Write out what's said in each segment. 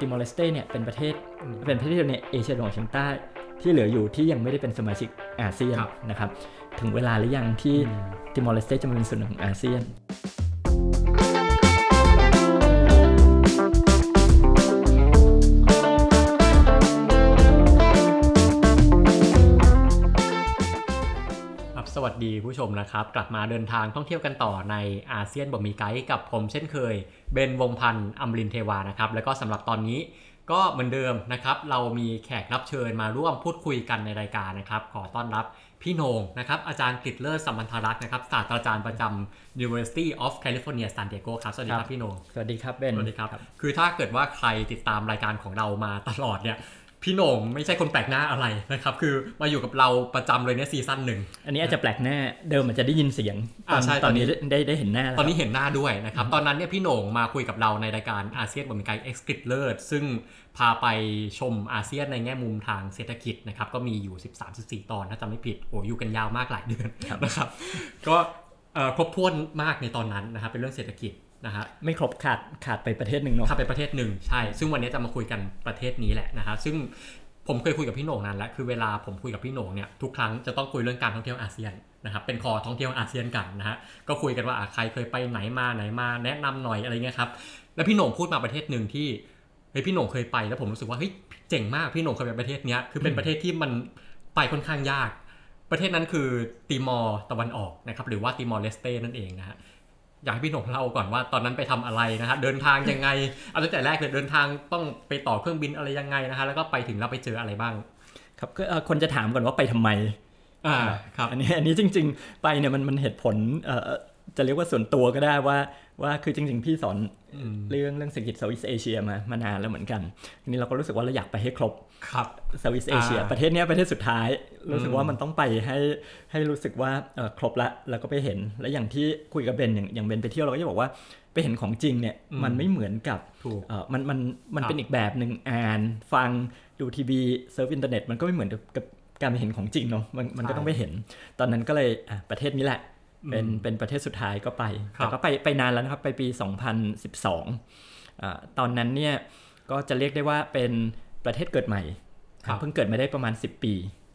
ติมอร์เลสเตเนี่ยเป็นประเทศเป็นประเทศเดียวในเอเชียตะวันออกเฉียงใต้ที่เหลืออยู่ที่ยังไม่ได้เป็นสมาชิกอาเซียนครับนะครับ ถึงเวลาหรือยังที่ติมอร์เลสเตจะมาเป็นส่วนหนึ่งของอาเซียน วัสดีผู้ชมนะครับ กลับมาเดินทางท่องเที่ยวกันต่อในอาเซียนบ่มีไกด์กับผมเช่นเคยเบนวงพันธ์อมรินทร์เทวานะครับ แล้วก็สำหรับตอนนี้ก็เหมือนเดิมนะครับ เรามีแขกรับเชิญมาร่วมพูดคุยกันในรายการนะครับ ขอต้อนรับพี่โหนงนะครับ อาจารย์กฤษเลิศสัมพันธรักษ์นะครับศาสตราจารย์ประจำ University of California San Diego ครับ สวัสดีคครัรับบพี่โหนงสวัสดีครับเบนสวัสดีครับ คือถ้าเกิดว่าใครติดตามรายการของเรามาตลอดเนี่ย พี่โหน่งไม่ใช่คนแปลกหน้าอะไรนะครับ คือมาอยู่กับเราประจำเลยเนี่ยซีซั่นหนึ่งอันนี้อาจจะแปลกหน้าเดิมอาจจะได้ยินเสียงตอนอ่าใช่ตอนนี้ตอนนี้ได้ได้เห็นหน้าแล้วตอนนี้เห็นหน้าด้วยนะครับ ตอนนั้นเนี่ยพี่โหน่งมาคุยกับเราในรายการอาเซียนบนไกด์เอ็กซ์กริเลิศซึ่งพาไปชมอาเซียนในแง่มุมทางเศรษฐกิจนะครับ ก็มีอยู่ 13-14 ตอนถ้าจำไม่ผิดโอ้อยู่กันยาวมากหลายเดือนนะครับ ก็เอ่อครบถ้วนมากในตอนนั้นนะครับเป็นเรื่องเศรษฐกิจ นะฮะไม่ครบขาดขาดไปประเทศหนึ่งเนาะถ้าเป็นประเทศหนึ่งใช่ ซึ่งวันนี้จะมาคุยกันประเทศนี้แหละนะฮะซึ่งผมเคยคุยกับพี่โหน่งนานแล้วคือเวลาผมคุยกับพี่โหน่งเนี่ยทุกครั้งจะต้องคุยเรื่องการท่องเที่ยวอาเซียนนะครับเป็นคอท่องเที่ยวอาเซียนกันนะฮะก็คุยกันว่าอะใครเคยไปไหนมาไหนมาแนะนำหน่อยอะไรเงี้ยครับแล้วพี่โหน่งพูดมาประเทศหนึ่งที่เฮ้ยพี่โหน่งเคยไปแล้วผมรู้สึกว่าเฮ้ยเจ๋งมากพี่โหน่งเคยไปประเทศเนี้ยคือเป็นประเทศที่มันไปค่อนข้างยาก ประเทศนั้นคือติมอร์ตะวันออกนะครับหรือว่าติมอร์เลสเตนั่นเองนะฮะ อยากให้พี่โหน่งเล่าก่อนว่าตอนนั้นไปทำอะไรนะฮะเดินทางยังไง เอาตั้งแต่แรกเลยเดินทางต้องไปต่อเครื่องบินอะไรยังไงนะฮะแล้วก็ไปถึงเราไปเจออะไรบ้าง ครับก็เอ่อคนจะถามก่อนว่าไปทำไมอ่าครับอันนี้อันนี้จริง ๆ ไปเนี่ยมันมันเหตุผลเอ่อจะเรียกว่าส่วนตัวก็ได้ว่าว่าคือจริง ๆ พี่สอนอืม เรื่องเรื่องเศรษฐกิจเซาท์อีสเอเชียมามานานแล้วเหมือนกันทีนี้เราก็รู้สึกว่าเราอยากไปให้ครบครับเซาท์อีสเอเชียอ่าประเทศเนี้ยประเทศสุดท้าย รู้สึกอืมว่ามันต้องไปให้ให้รู้สึกว่าเอ่อครบละแล้วก็ไปเห็นแล้วอย่างที่คุยกับเบนอย่างอย่างเบนไปเที่ยวเราก็จะบอกว่าไปเห็นของจริงเนี่ยมันไม่เหมือนกับถูกเอ่อมันมันมันครับเป็นอีกแบบหนึ่งอ่านฟังดูทีวีเซิร์ฟอินเทอร์เน็ตมันก็ไม่เหมือนกับกับการไปเห็นของจริงเนาะมันมันก็ต้องไปเห็น ตอนนั้นก็เลยอะประเทศนี้แหละ เป็นอืมเป็นประเทศสุดท้ายก็ไปครับแต่ก็ไปไปนานแล้วนะครับ ไปปี 2012อ่าตอนนั้นเนี่ยก็จะเรียกได้ว่าเป็นประเทศเกิดใหม่ครับเพิ่งเกิดมาได้ประมาณ 10 ปี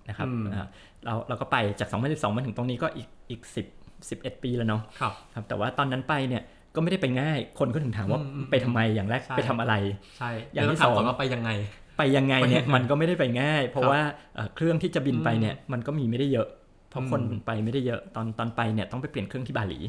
นะครับอืมอ่าเราเราก็ไปจาก 2012 มาถึงตรงนี้ก็อีกอีก 10 11 ปีแล้วเนาะครับครับ แต่ว่าตอนนั้นไปเนี่ยก็ไม่ได้ไปง่ายคนก็ถึงถามว่าอืมอืมไปทำไมอย่างแรกใช่ไปทำอะไรใช่อย่างที่แล้วถามก่สออนงว่าไปยังไง ไปยังไงเนี่ยไปยังไงมันก็ไม่ได้ไปง่าย เพราะครับว่าเอ่อเครื่องที่จะบินไปเนี่ยมันก็มีไม่ได้เยอะ เพราะคนอืมไปไม่ได้เยอะตอนตอนไปเนี่ยต้องไปเปลี่ยนเครื่องที่บาหลี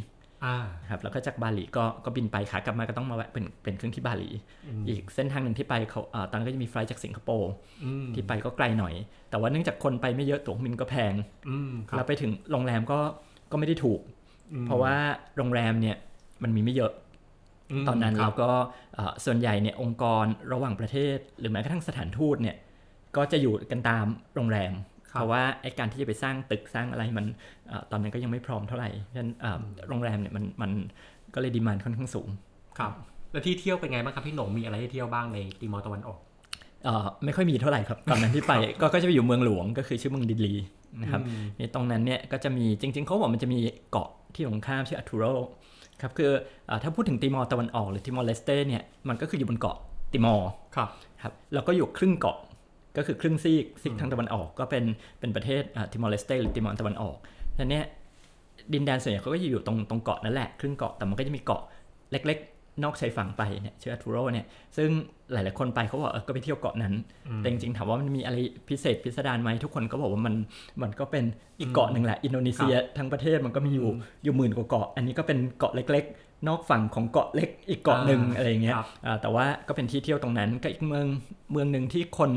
อ่าครับแล้วก็จากบาหลีก็ก็บินไปขากลับมาก็ต้องมาแวะเป็นเป็นเครื่องที่บาหลีอืมอีกเส้นทางหนึ่งที่ไปเขาเอ่อตอนนั้นก็จะมีไฟลท์จากสิงคโปร์อืมที่ไปก็ไกลหน่อย แต่ว่าเนื่องจากคนไปไม่เยอะตั๋วเครื่องบินก็แพงอืมครัแล้วบไปถึงโรงแรมก็ก็ไม่ได้ถูกอืมเพราะว่าโรงแรมเนี่ยมันมีไม่เยอะมตอนนั้นคเราบก็เอ่อส่วนใหญ่เนี่ยองค์กรระหว่างประเทศ หรือแม้กระทั่งสถานทูตเนี่ยก็จะอยู่กันตามโรงแรมครับ เพราะว่าไอ้การที่จะไปสร้างตึกสร้างอะไรมันเออตอนนั้นก็ยังไม่พร้อมเท่าไหร่ฉะนั้นเอ่อโรงแรมเนี่ยมันมันก็เลยดีมานค่อนข้างสูงครับแล้วที่เที่ยวเป็นไงบ้างครับพี่โหน่งมีอะไรให้เที่ยวบ้างในติมอร์ตะวันออกเอ่อไม่ค่อยมีเท่าไหร่ครับตอนนั้นที่ไปก็ก็จะไปอยู่เมืองหลวงก็คือชื่อเมืองดิลีนะครับอืมในตรงนั้นเนี่ยก็จะมีจริง ๆเขาบอกมันจะมีเกาะที่ตรงข้ามชื่ออาเตาโรครับคือเออถ้าพูดถึงติมอร์ตะวันออกหรือติมอร์เลสเตเนี่ยมันก็คืออยู่บนเกาะติมอร์ครับครับแล้วก็อยู่ครึ่งเกาะ ก็คือครึ่งซีกซีกทางตะวันออกก็เป็นเป็นประเทศติมอร์เลสเตหรือติมอร์ตะวันออกทีเนี้ยดินแดนส่วนใหญ่เขาก็จะอยู่ตรงตรงเกาะนั่นแหละครึ่งเกาะแต่มันก็จะมีเกาะเล็กๆนอกชายฝั่งไปเนี่ยชื่อทูโรเนี่ยซึ่งหลาย ๆ คนไปเขาบอกเออก็ไปเที่ยวเกาะนั้นอืมแต่จริง ๆ ถามว่ามันมีอะไรพิเศษพิสดารไหมทุกคนก็บอกว่ามันมันก็เป็นอีกเกาะหนึ่งแหละ อินโดนีเซียทั้งประเทศมันก็มีอยู่อืมอยู่หมื่นกว่าเกาะ อันนี้ก็เป็นเกาะเล็ก ๆ นอกฝั่งของเกาะเล็กอีกเกาะหนึ่งอ่าอะไรอย่างเงี้ยครับอ่าแต่ว่าก็เป็นที่เที่ยวตรงนั้นก็อีกเมืองเมืองหนึ่งที่คน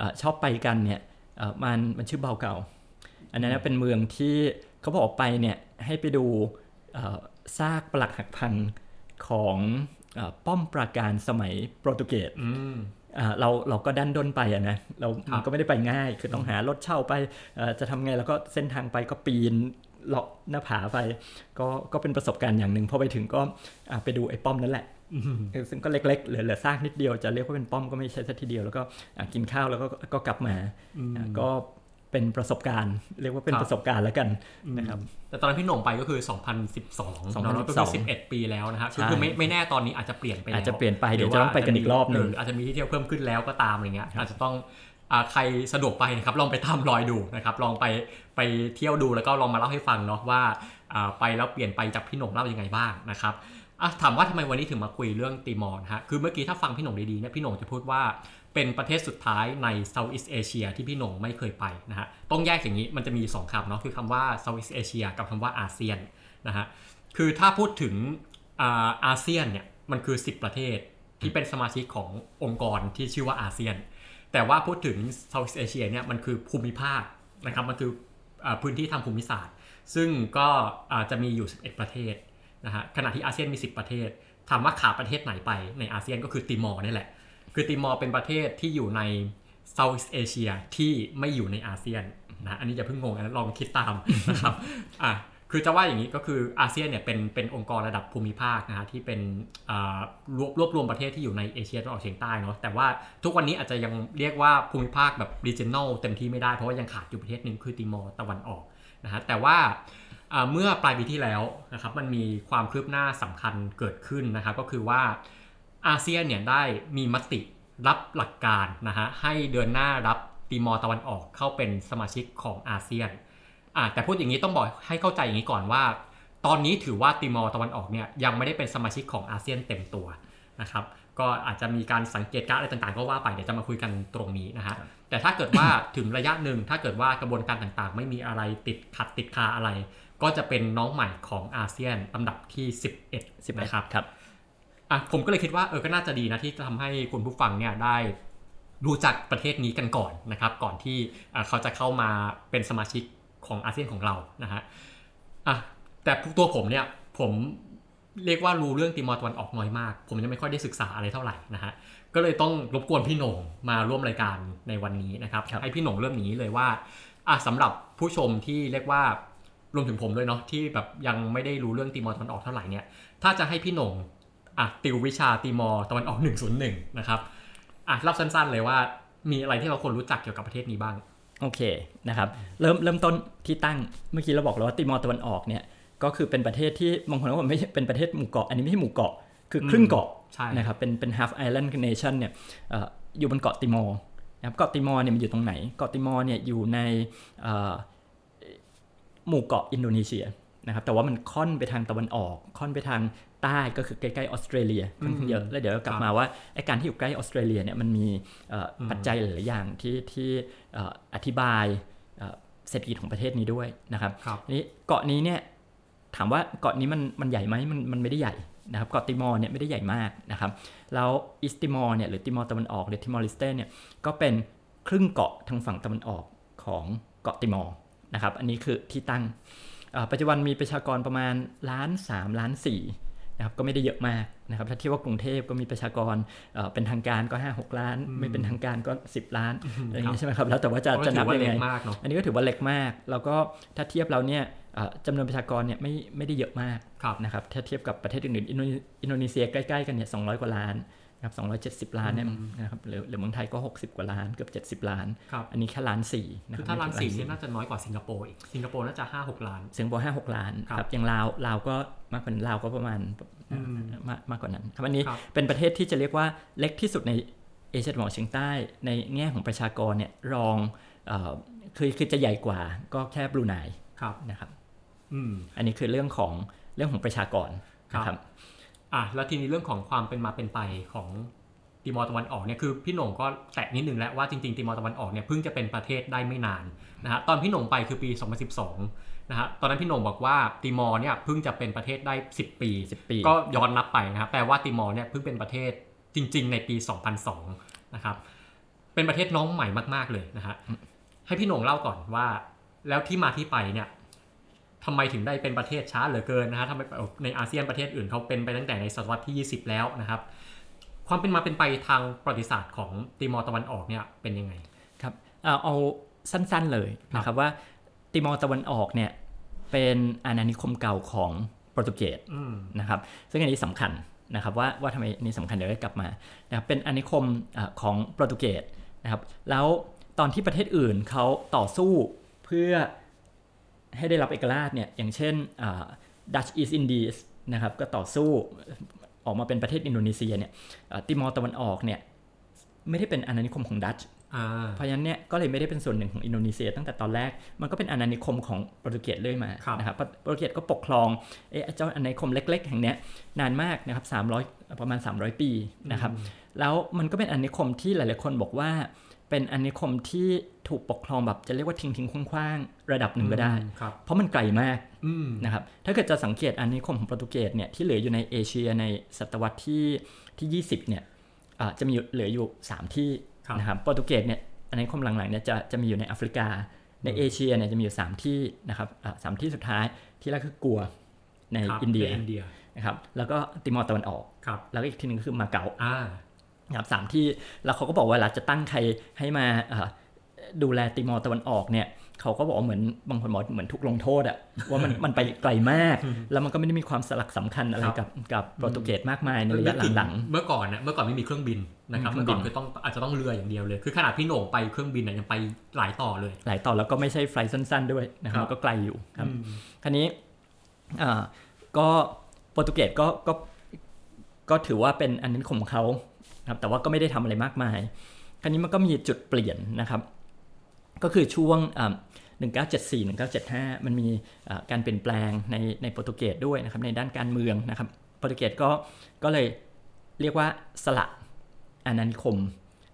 อาชอบไปกันเนี่ยอ่ามันมันชื่อเบาเก่า อันนั้นนะเป็นเมืองที่เขาบอกไปเนี่ยให้ไปดูเอ่อซากปลักหักพังของเอ่อป้อมปราการสมัยโปรตุเกสอืมอ่าเราเราก็ดันด้นไปอะนะเราครับมันก็ไม่ได้ไปง่าย คือต้องหารถเช่าไปเอ่อจะทำไงแล้วก็เส้นทางไปก็ปีน เลาะหน้าผาไป ก็ก็เป็นประสบการณ์อย่างหนึ่งพอไปถึงก็อ่าไปดูไอ้ป้อมนั่นแหละอืมเออซึ่งก็เล็กๆเหลือเหลือซากนิดเดียวจะเรียกว่าเป็นป้อมก็ไม่ใช่สักทีเดียวแล้วก็อะกินข้าวแล้วก็ก็กลับมาอืมอะก็เป็นประสบการณ์ เรียกว่าเป็นครับประสบการณ์แล้วกันนะครับแต่ตอนนั้นพี่หน่งไปก็คือ 2012เนอะแล้วก็คือ2012 11 ปีแล้วนะฮะใช่คือไม่ไม่แน่ตอนนี้อาจจะเปลี่ยนไปแล้วอาจจะเปลี่ยนไปเดี๋ยวจะต้องไปกันอีกรอบหนึ่งเอาจจะมีที่เที่ยวเพิ่มขึ้นแล้วก็ตามอะไรเงี้ยอาจจะต้องอ่า ใครสะดวกไปนะครับลองไปตามรอยดูนะครับลองไปไปเที่ยวดูแล้วก็ลองมาเล่าให้ฟังเนาะว่าไปแล้วเปลี่ยนไปจากพี่หนงเล่ายังไงบ้างนะครับถามว่าทำไมวันนี้ถึงมาคุยเรื่องติมอร์ฮะคือเมื่อกี้ถ้าฟังพี่หนงดีๆเนี่ยพี่หนงจะพูดว่าเป็นประเทศสุดท้ายใน Southeast Asia ที่พี่หนงไม่เคยไปนะฮะต้องแยกอย่างนี้มันจะมีสองคำเนาะคือคำว่า Southeast Asia กับคำว่าอาเซียนนะฮะคือถ้าพูดถึงอาอาเซียนเนี่ยมันคือ 10 ประเทศที่เป็นสมาชิกขององค์กรที่ชื่อว่าอาเซียน แต่ว่าพูดถึง Southeast Asia เนี่ยมันคือภูมิภาคนะครับมันคือพื้นที่ทางภูมิศาสตร์ ซึ่งก็จะมีอยู่ 11 ประเทศนะฮะขณะที่อาเซียนมี 10 ประเทศถามว่าขาดประเทศไหนไปในอาเซียนก็คือติมอร์นี่แหละ คือติมอร์เป็นประเทศที่อยู่ใน Southeast Asia ที่ไม่อยู่ในอาเซียนนะอันนี้จะเพิ่งงงนะลองคิดตามนะครับอะ คือจะว่าอย่างนี้ก็คืออาเซียนเนี่ยเป็นเป็นองค์กรระดับภูมิภาคนะฮะที่เป็นรวบรวบรวมประเทศที่อยู่ในเอเชียตะวันออกเฉียงใต้เนาะแต่ว่าทุกวันนี้อาจจะยังเรียกว่าภูมิภาคแบบ regional เต็มที่ไม่ได้เพราะว่ายังขาดอยู่ประเทศหนึ่งคือติมอร์ตะวันออกนะฮะแต่ว่าเมื่อปลายปีที่แล้วนะครับมันมีความคืบหน้าสำคัญเกิดขึ้นนะครับก็คือว่าอาเซียนเนี่ยได้มีมติรับหลักการนะฮะให้เดือนหน้ารับติมอร์ตะวันออกเข้าเป็นสมาชิกของอาเซียน อ่าแต่พูดอย่างนี้ต้องบอกให้เข้าใจอย่างนี้ก่อนว่า ตอนนี้ถือว่าติมอร์ตะวันออกเนี่ยยังไม่ได้เป็นสมาชิกของอาเซียนเต็มตัวนะครับก็อาจจะมีการสังเกตการณ์อะไรต่างๆ ก็ว่าไปเดี๋ยวจะมาคุยกันตรงนี้นะฮะแต่ถ้าเกิดว่าถึงระยะหนึ่งถ้าเกิดว่ากระบวนการต่างๆ ไม่มีอะไรติดขัดติดคาอะไร ก็จะเป็นน้องใหม่ของอาเซียนลำดับที่ 11 10นะครับครับอะผมก็เลยคิดว่าเออก็น่าจะดีนะที่จะทำให้คุณผู้ฟังเนี่ยได้รู้จักประเทศนี้กันก่อนนะครับ ก่อนที่อะเขาจะเข้ามาเป็นสมาชิก ของอาเซียนของเรานะฮะอะแต่ตัวผมเนี่ยผมเรียกว่ารู้เรื่องติมอร์ตะวันออกน้อยมาก ผมยังไม่ค่อยได้ศึกษาอะไรเท่าไหร่นะฮะก็เลยต้องรบกวนพี่โหน่งมาร่วมรายการในวันนี้นะครับครับให้พี่โหน่งเริ่มอย่างนี้เลยว่าอะสำหรับผู้ชมที่เรียกว่ารวมถึงผมด้วยเนาะที่แบบยังไม่ได้รู้เรื่องติมอร์ตะวันออกเท่าไหร่เนี่ยถ้าจะให้พี่โหน่งอะติววิชาติมอร์ตะวันออก 101 นะครับอะเล่าสั้นๆเลยว่ามีอะไรที่เราควรรู้จักเกี่ยวกับประเทศนี้บ้าง โอเคนะครับเริ่มเริ่มต้นที่ตั้งเมื่อกี้เราบอกแล้วว่าติมอร์ตะวันออกเนี่ยก็คือเป็นประเทศที่บางคนก็บอกไม่ใช่เป็นประเทศหมู่เกาะอันนี้ไม่ใช่หมู่เกาะคือครึ่งเกาะใช่นะครับเป็นเป็น half island nation เนี่ยเอ่ออยู่บนเกาะติมอร์นะครับเกาะติมอร์เนี่ยมันอยู่ตรงไหน เกาะติมอร์เนี่ยอยู่ในเอ่อหมู่เกาะอินโดนีเซียนะครับแต่ว่ามันค่อนไปทางตะวันออก ค่อนไปทาง ใต้ก็คือใกล้ๆออสเตรเลียค่อนข้างเยอะแล้วเดี๋ยวเรากลับมาว่าไอ้การที่อยู่ใกล้ออสเตรเลียเนี่ยมันมีเอ่อปัจจัยหลายๆอย่างที่ที่เอ่ออธิบายเอ่อเศรษฐกิจของประเทศนี้ด้วยนะครับครับทีนี้เกาะนี้เนี่ยถามว่าเกาะนี้มันมันใหญ่ไหมมันมันไม่ได้ใหญ่นะครับเกาะติมอร์เนี่ยไม่ได้ใหญ่มากนะครับแล้ว East Timor เนี่ยหรือติมอร์ตะวันออกหรือติมอร์เลสเตเนี่ยก็เป็นครึ่งเกาะทางฝั่งตะวันออกของเกาะติมอร์นะครับอันนี้คือที่ตั้งเอ่อปัจจุบันมีประชากรประมาณล้านสามล้านสี่ นะครับก็ไม่ได้เยอะมากนะครับถ้าเทียบว่ากรุงเทพก็มีประชากรเอ่อเป็นทางการก็ 5 6 ล้าน ไม่เป็นทางการก็ 10 ล้านอะไรอย่างนี้ใช่ไหมครับแล้วแต่ว่าจะก็จะถือนับว่ายังไงเล็กมากเนาะอันนี้ก็ถือว่าเล็กมาก แล้วก็ถ้าเทียบเราเนี่ยเอ่อจำนวนประชากรเนี่ยไม่ไม่ได้เยอะมากครับนะครับถ้าเทียบกับประเทศอื่นๆอินโดนีอินโดนีเซียใกล้ๆกันเนี่ย200 กว่าล้าน นะครับ270 ล้านเนี่ยนะครับหรือหรือเมืองไทยก็ 60 กว่าล้านเกือบ70 ล้านครับอันนี้แค่ล้านสี่นะคคืรัอบถ้าล้านสี่ไม่ถึนี่งน่าจะน้อยกว่าสิงคโปร์อีก สิงคโปร์น่าจะห้าหกล้าน สิงคโปร์ห้าหกล้านครับครับอย่างลาวลาวก็มากกว่าลาวก็ประมาณอืมมากมากกว่านั้นครับอันนี้ครับเป็นประเทศที่จะเรียกว่าเล็กที่สุดในเอเชียตะวันออกเฉียงใต้ในแง่ของประชากรเนี่ยรองเอ่อคือคือจะใหญ่กว่าก็แค่บรูไนครับนะครับอืมอันนี้คือเรื่องของเรื่องของประชากรนะคครัรับบ อะแล้วทีนี้เรื่องของความเป็นมาเป็นไปของติมอร์ตะวันออกเนี่ยคือพี่หน่งก็แตะนิดนึงแล้วว่าจริงๆติมอร์ตะวันออกเนี่ยเพิ่งจะเป็นประเทศได้ไม่นานนะฮะตอนพี่หน่งไปคือปี 2012นะฮะตอนนั้นพี่หน่งบอกว่าติมอร์เนี่ยเพิ่งจะเป็นประเทศได้ 10 ปี 10 ปี ก็ย้อนนับไปนะครับแปลว่าติมอร์เนี่ยเพิ่งเป็นประเทศจริง ๆ ในปี 2002นะครับเป็นประเทศน้องใหม่มากๆเลยนะฮะให้พี่หน่งเล่าก่อนว่า แล้วที่มาที่ไปเนี่ย ทำไมถึงได้เป็นประเทศช้าเหลือเกินนะฮะทำไมในอาเซียนประเทศอื่นเขาเป็นไปตั้งแต่ในศตวรรษที่ 20 แล้วนะครับ ความเป็นมาเป็นไปทางประวัติศาสตร์ของติมอร์ตะวันออกเนี่ยเป็นยังไงครับเอาเอาสั้นๆเลยนะครับว่าติมอร์ตะวันออกเนี่ยเป็นอาณานิคมเก่าของโปรตุเกสอืมนะครับ ซึ่งอันนี้สำคัญนะครับว่าว่าทำไมอันนี้สำคัญเดี๋ยวได้กลับมานะครับเป็นอาณานิคมเอ่อของโปรตุเกสนะครับแล้วตอนที่ประเทศอื่นเขาต่อสู้เพื่อ ให้ได้รับเอกราชเนี่ยอย่างเช่น Dutch East Indies นะครับก็ต่อสู้ออกมาเป็นประเทศอินโดนีเซียเนี่ยติมอร์ตะวันออกเนี่ยไม่ได้เป็นอาณานิคมของดัชเพราะฉะนั้นเนี่ยก็เลยไม่ได้เป็นส่วนหนึ่งของอินโดนีเซีย ตั้งแต่ตอนแรกมันก็เป็นอาณานิคมของโปรตุเกสเลยมานะครับโปรตุเกสก็ปกครองเอเจ้าอาณานิคมเล็ก ๆ แห่งนี้นานมากนะครับ300 ประมาณ 300 ปีนะครับ แล้วมันก็เป็นอาณานิคมที่หลาย ๆ คนบอกว่า เป็นอาณานิคมที่ถูกปกครองแบบจะเรียกว่าทิ้งทิ้งคว้างๆระดับหนึ่งก็ได้ เพราะมันไกลมากนะครับถ้าเกิดจะสังเกตอาณานิคมของโปรตุเกสเนี่ยที่เหลืออยู่ในเอเชียในศตวรรษที่ที่ 20 เนี่ยจะมีเหลืออยู่ 3 ที่นะครับโปรตุเกสเนี่ยอาณานิคมหลังๆเนี่ยจะจะมีอยู่ในแอฟริกา ในเอเชียเนี่ยจะมีอยู่ 3 ที่นะครับสามที่สุดท้ายที่แรกคือกัวในอินเดียนะครับแล้วก็ติมอร์ตะวันออก แล้วก็อีกที่หนึ่งก็คือมาเก๊า ครับสามที่แล้วเขาก็บอกว่าเวลาจะตั้งใครให้มาดูแลติมอร์ตะวันออกเนี่ยเขาก็บอกเหมือนบางคนบอกเหมือนถูกลงโทษอะว่ามันมันไปไกลมาก แล้วมันก็ไม่ได้มีความสลักสำคัญอะไรกับกับโปรตุเกสมากมายในระยะหลังๆเมื่อก่อนเนี่ยเมื่อก่อนไม่มีเครื่องบินนะครับเมื่อก่อนคือต้องอาจจะต้องเรืออย่างเดียวเลย คือขนาดพี่โหน่งไปเครื่องบินเนี่ยยังไปหลายต่อเลย หลายต่อแล้วก็ไม่ใช่ไฟสั้น ๆ ด้วยนะครับก็ไกลอยู่ครับคราวนี้อ่าก็โปรตุเกสก็ก็ก็ถือว่าเป็นอันนั้นของเขา ครับแต่ว่าก็ไม่ได้ทำอะไรมากมาย คราวนี้มันก็มีจุดเปลี่ยนนะครับ ก็คือช่วง 1974 1975 มันมีการเปลี่ยนแปลงในในโปรตุเกสด้วยนะครับในด้านการเมืองนะครับโปรตุเกสก็ก็เลยเรียกว่าสละอาณานิคม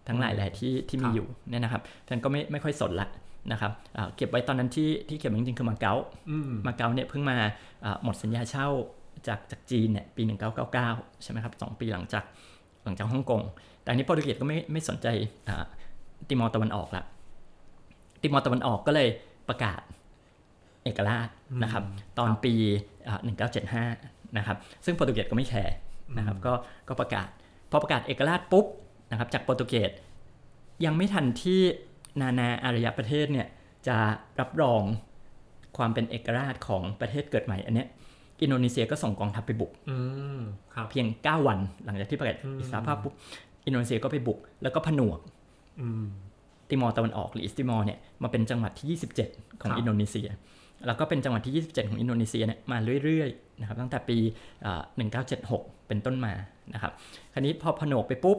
ทั้งหลายแหละที่ที่มีอยู่เนี่ยนะครับท่านก็ไม่ไม่ค่อยสนละนะครับเก็บไว้ตอนนั้นที่ที่เก็บจริงๆคือมาเก๊ามาเก๊าเนี่ยเพิ่งมาหมดสัญญาเช่าจากจากจีนเนี่ยปี 1999 ใช่ไหมครับสปีหลังจากห ลังจากฮ่องกง แต่อันนี้โปรตุเกสก็ไม่ไม่สนใจติมอร์ตะวันออกละติมอร์ตะวันออกก็เลยประกาศเอกราชนะครับ ตอนปี 1975 นะครับ ซึ่งโปรตุเกสก็ไม่แคร์นะครับก็ก็ประกาศ พอประกาศเอกราชปุ๊บนะครับจากโปรตุเกสยังไม่ทันที่นานาอารยประเทศเนี่ยจะรับรองความเป็นเอกราชของประเทศเกิดใหม่อันเนี้ย อินโดนีเซียก็ส่งกองทัพไปบุกเพียง 9 วันหลังจากที่ประกาศอิสรภาพปุ๊บอินโดนีเซียก็ไปบุก แล้วก็ผนวกติมอร์ตะวันออกหรือ East Timor เนี่ยมาเป็นจังหวัดที่ 27 ของอินโดนีเซีย แล้วก็เป็นจังหวัดที่ 27 ของอินโดนีเซียเนี่ยมาเรื่อยๆนะครับตั้งแต่ปี 1976 เป็นต้นมานะครับคราวนี้พอผนวกไปปุ๊บ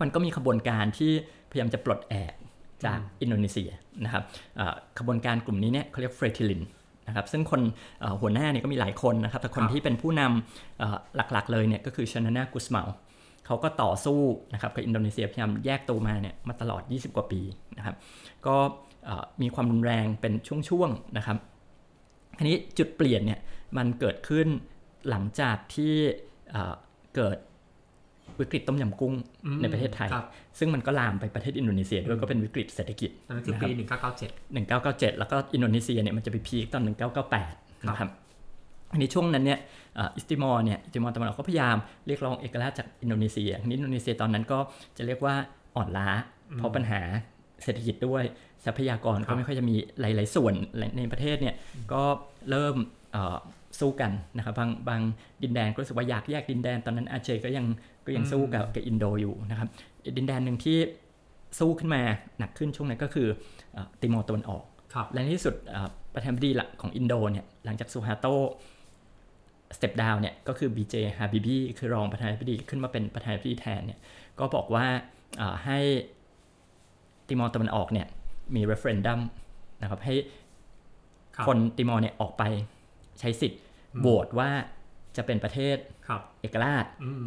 มันก็มีขบวนการที่พยายามจะปลดแอกจากอินโดนีเซียนะครับขบวนการกลุ่มนี้เนี่ยเขาเรียกเฟรติลิน นะครับซึ่งคนหัวหน้าเนี่ยก็มีหลายคนนะครับแต่คนที่เป็นผู้นำหลักๆเลยเนี่ยก็คือชานานากุสเมาเขาก็ต่อสู้นะครับกับอินโดนีเซียพยายามแยกตัวมาเนี่ยมาตลอด 20 กว่าปีนะครับก็มีความรุนแรงเป็นช่วงๆนะครับทีนี้จุดเปลี่ยนเนี่ยมันเกิดขึ้นหลังจากที่เกิด วิกฤตต้มยำกุ้งในประเทศไทย ซึ่งมันก็ลามไปประเทศอินโดนีเซียด้วยก็เป็นวิกฤตเศรษฐกิจนั่นคือปี 1997 1997 แล้วก็อินโดนีเซียเนี่ยมันจะไปพีคตอน 1998 นะครับอันนี้ช่วงนั้นเนี่ย East Timor เนี่ย East ติมอร์ตะวันออกก็พยายามเรียกร้องเอกราชจากอินโดนีเซียทีนี้อินโดนีเซียตอนนั้นก็จะเรียกว่าอ่อนล้า เพราะปัญหาเศรษฐกิจด้วยทรัพยากรก็ไม่ค่อยจะมีหลาย ๆ ส่วนในประเทศเนี่ยก็เริ่มสู้กันนะครับบางบางดินแดนก็รู้สึกว่าอยากแยกดินแดน ตอนนั้นอาเจะห์ก็ยัง ก็ยังสู้กับกับอินโดอยู่นะครับดินแดนหนึ่งที่สู้ขึ้นมาหนักขึ้นช่วงนั้นก็คือติมอร์ตะวันออก และในที่สุดประธานาธิบดีหลักของอินโดเนี่ยหลังจากซูฮาโต step down เนี่ยก็คือ BJ Habibie คือรองประธานาธิบดีขึ้นมาเป็นประธานาธิบดีแทนเนี่ยก็บอกว่าให้ติมอร์ตะวันออกเนี่ยมี referendum นะครับให้คนติมอร์เนี่ยออกไปใช้สิทธิ์โหวตว่าจะเป็นประเทศเอกราช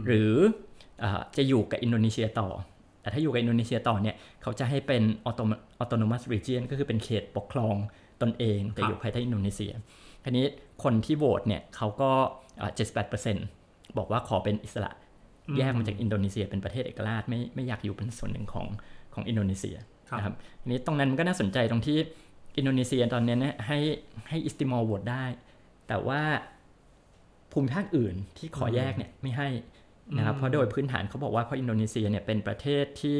หรือ จะอยู่กับอินโดนีเซียต่อ แต่ถ้าอยู่กับอินโดนีเซียต่อเนี่ยเขาจะให้เป็น autonomous region ก็คือเป็นเขตปกครองตนเองแต่อยู่ภายใต้อินโดนีเซียทีนี้คนที่โหวตเนี่ยเขาก็เจ็ดสิบแปดเปอร์เซ็นต์บอกว่าขอเป็นอิสระแยกมาจากอินโดนีเซียเป็นประเทศเอกราชไม่ไม่อยากอยู่เป็นส่วนหนึ่งของของอินโดนีเซียนะครับทีนี้ตรงนั้นมันก็น่าสนใจตรงที่อินโดนีเซียตอนนี้เนี่ยให้ให้ East Timor โหวตได้ แต่ว่าภูมิภาคอื่นที่ขอแยกเนี่ยไม่ให้ นะครับเพราะโดยพื้นฐานเขาบอกว่าเพราะอินโดนีเซียเนี่ยเป็นประเทศที่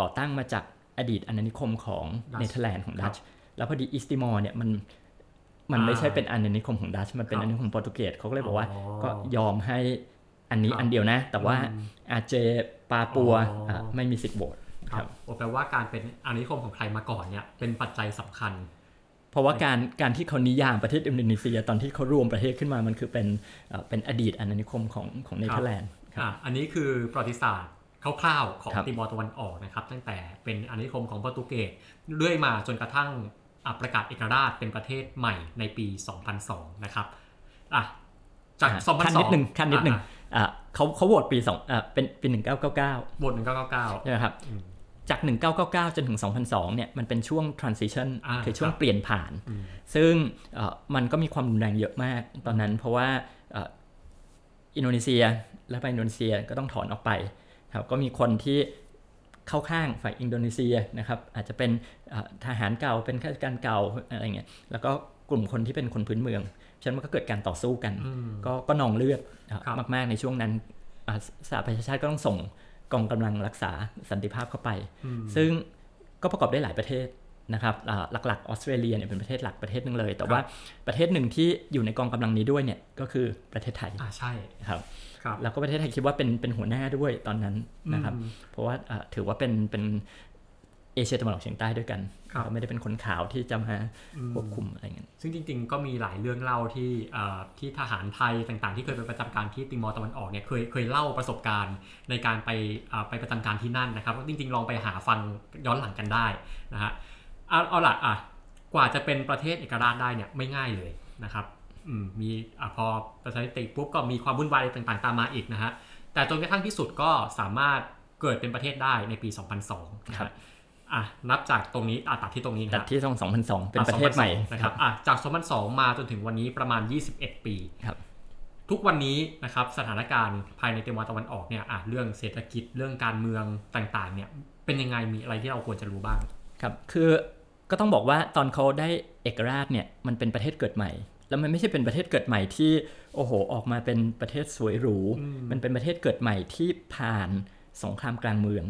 ก่อตั้งมาจากอดีตอาณานิคมของเนเธอร์แลนด์ของดัตช์แล้วพอดี East Timor เนี่ยมันมันไม่ใช่เป็นอาณานิคมของดัตช์มันเป็นอาณานิคมโปรตุเกสเขาก็เลยบอกว่าก็ยอมให้อันนี้อันเดียวนะ แต่ว่าอาเจะห์ ปาปัวไม่มีสิทธิ์โหวตครับโอ้แปลว่าการเป็นอาณานิคมของใครมาก่อนเนี่ยเป็นปัจจัยสำคัญ เพราะว่าการการที่เขานิยามประเทศอินโดนีเซีย ตอนที่เขารวมประเทศขึ้นมามันคือเป็นเอ่อเป็นอดีตอาณานิคมของของเนเธอร์แลนด์ครับอะอันนี้คือประวัติศาสตร์คร่าวๆของครับติมอร์ตะวันออกนะครับ ตั้งแต่เป็นอาณานิคมของโปรตุเกสเรื่อยมาจนกระทั่งอะประกาศเอกราชเป็นประเทศใหม่ในปี 2002 นะครับอะจากอะ2002ขั้นนิดหนึ่งขั้นนิดหนึ่งอะอะเขาเขาโหวตปีสองอะเป็นปีหนึ่งเก้าเก้าเก้าบท1999ใช่ไหมครับอืม จาก 1999 จนถึง 2002 เนี่ยมันเป็นช่วง transition อ่าคือช่วงครับเปลี่ยนผ่านอืมซึ่งเอ่อมันก็มีความรุนแรงเยอะมากตอนนั้นเพราะว่าเอ่ออินโดนีเซียและไปอินโดนีเซียก็ต้องถอนออกไปครับก็มีคนที่เข้าข้างฝ่ายอินโดนีเซียนะครับอาจจะเป็นเอ่อทหารเก่าเป็นข้าราชการเก่าอะไรเงี้ยแล้วก็กลุ่มคนที่เป็นคนพื้นเมืองฉะนั้นมันก็เกิดการต่อสู้กันอืมก็ก็นองเลือดอะครับมาก ๆ ในช่วงนั้นอะสหประชาชาติก็ต้องส่ง กองกำลังรักษาสันติภาพเข้าไปอืมซึ่งก็ประกอบได้หลายประเทศนะครับอ่าหลักๆออสเตรเลียเนี่ยเป็นประเทศหลักประเทศหนึ่งเลย แต่ว่าประเทศหนึ่งที่อยู่ในกองกำลังนี้ด้วยเนี่ยก็คือประเทศไทยอ่าใช่ครับครับแล้วก็ประเทศไทยคิดว่าเป็นเป็นหัวหน้าด้วยตอนนั้นนะครับอืมเพราะว่าอ่าถือว่าเป็นเป็น เอเชียตะวันออกเฉียงใต้ด้วยกันครับก็ไม่ได้เป็นคนขาวที่จะมาอืมควบคุมอะไรเงี้ยซึ่งจริง ๆ ก็มีหลายเรื่องเล่าที่เอ่อที่ทหารไทยต่างๆ ที่เคยไปประจำการที่ติมอร์ตะวันออกเนี่ยเคยเคยเล่าประสบการณ์ในการไปอ่าไปประจำการที่นั่นนะครับจริง ๆ ลองไปหาฟังย้อนหลังกันได้นะฮะเอาเอาละอะกว่าจะเป็นประเทศเอกราชได้เนี่ยไม่ง่ายเลยนะครับอืมมีอะพอประชาธิปไตยปุ๊บก็มีความวุ่นวายต่างๆ ตามมาอีกนะฮะแต่จนกระทั่งที่สุดก็สามารถเกิดเป็นประเทศได้ในปี 2002นะคครัรับบ อะนับจากตรงนี้อะตัดที่ตรงนี้นะแต่ฮะที่ต้อง2002 เป็นประเทศใหม่2002นะครับอะจาก 2002 มาจนถึงวันนี้ประมาณ 21 ปีครับทุกวันนี้นะครับสถานการณ์ภายในเตมอร์ตะวันออกเนี่ยอะเรื่องเศรษฐกิจเรื่องการเมืองต่างๆเนี่ยเป็นยังไงมีอะไรที่เราควรจะรู้บ้างครับคือก็ต้องบอกว่าตอนเขาได้เอกราชเนี่ยมันเป็นประเทศเกิดใหม่ แล้วมันไม่ใช่เป็นประเทศเกิดใหม่ที่โอ้โหออกมาเป็นประเทศสวยหรูอืมมันเป็นประเทศเกิดใหม่ที่ผ่านสงครามกลางเมือง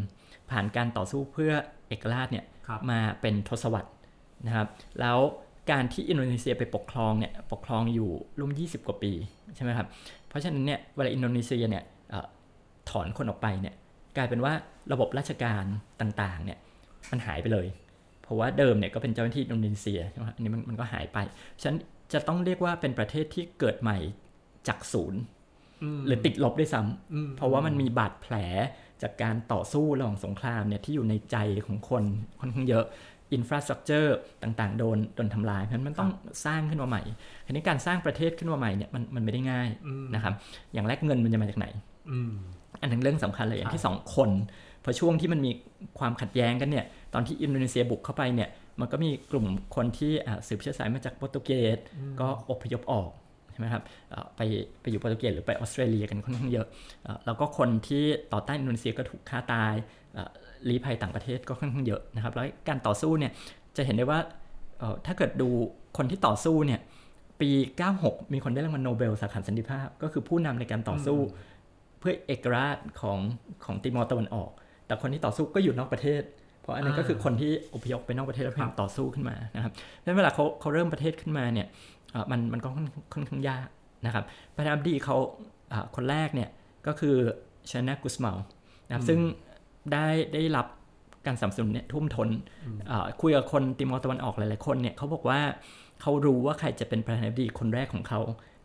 ผ่านการต่อสู้เพื่อเอกราชเนี่ยครับมาเป็นทศวรรษนะครับ แล้วการที่อินโดนีเซียไปปกครองเนี่ยปกครองอยู่ร่วม 20 กว่าปีใช่ไหมครับ เพราะฉะนั้นเนี่ยเวลาอินโดนีเซียเนี่ยเอ่อถอนคนออกไปเนี่ยกลายเป็นว่าระบบราชการต่างๆเนี่ยมันหายไปเลย เพราะว่าเดิมเนี่ยก็เป็นเจ้าหน้าที่อินโดนีเซียใช่ไหมครับอันนี้มันมันก็หายไปฉะนั้นจะต้องเรียกว่าเป็นประเทศที่เกิดใหม่จากศูนย์มหรือติดลบด้วยซ้ำอืมเพราะว่ามันมีบาดแผล จากการต่อสู้ระหว่างสงครามเนี่ยที่อยู่ในใจของคนค่อนข้างเยอะอินฟราสตรักเจอร์ต่างๆ โดนโดนทำลาย เพราะฉะนั้นมันต้องสร้างขึ้นมาใหม่ทีนี้การสร้างประเทศขึ้นมาใหม่เนี่ยมันมันไม่ได้ง่ายอืมนะครับ อย่างแรกเงินมันจะมาจากไหนอืมอันนั้นเรื่องสำคัญเลยอย่างใช่ที่สองคนพอช่วงที่มันมีความขัดแย้งกันเนี่ย ตอนที่อินโดนีเซียบุกเข้าไปเนี่ย มันก็มีกลุ่มคนที่อ่าสืบเชื้อสายมาจากโปรตุเกสก็อพยพออก ใช่ไหมครับเอ่อไปไปอยู่โปรตุเกสหรือไปออสเตรเลียกันค่อนข้างเยอะเอ่อแล้วก็คนที่ต่อต้านอินโดนีเซียก็ถูกฆ่าตายเอ่อลี้ภัยต่างประเทศก็ค่อนข้างเยอะนะครับแล้วการต่อสู้เนี่ยจะเห็นได้ว่าเอ่อถ้าเกิดดูคนที่ต่อสู้เนี่ยปี 96 มีคนได้รางวัลโนเบลสาขาสันติภาพ ก็คือผู้นำในการต่อสู้ เพื่อเอกราชของของติมอร์ตะวันออก แต่คนที่ต่อสู้ก็อยู่นอกประเทศ เพราะอันนั้นก็คือคนที่อพยพไปนอกประเทศแล้วพยายามต่อสู้ขึ้นมานะครับดังนั้นเวลาเขาเขาเริ่มประเทศขึ้นมาเนี่ยเอ่อ มันมันก็ค่อนค่อนข้างยากนะครับประธานาธิบดีเขาอ่าคนแรกเนี่ยก็คือชนะกุสมาลนะครับซึ่งได้ได้รับการสนับสนุนเนี่ยทุ่วมท้นอ่าคุยกับคนติมอร์ตะวันออกหลายๆคนเนี่ยเขาบอกว่าเขารู้ว่าใครจะเป็นประธานาธิบดีคนแรกของเขา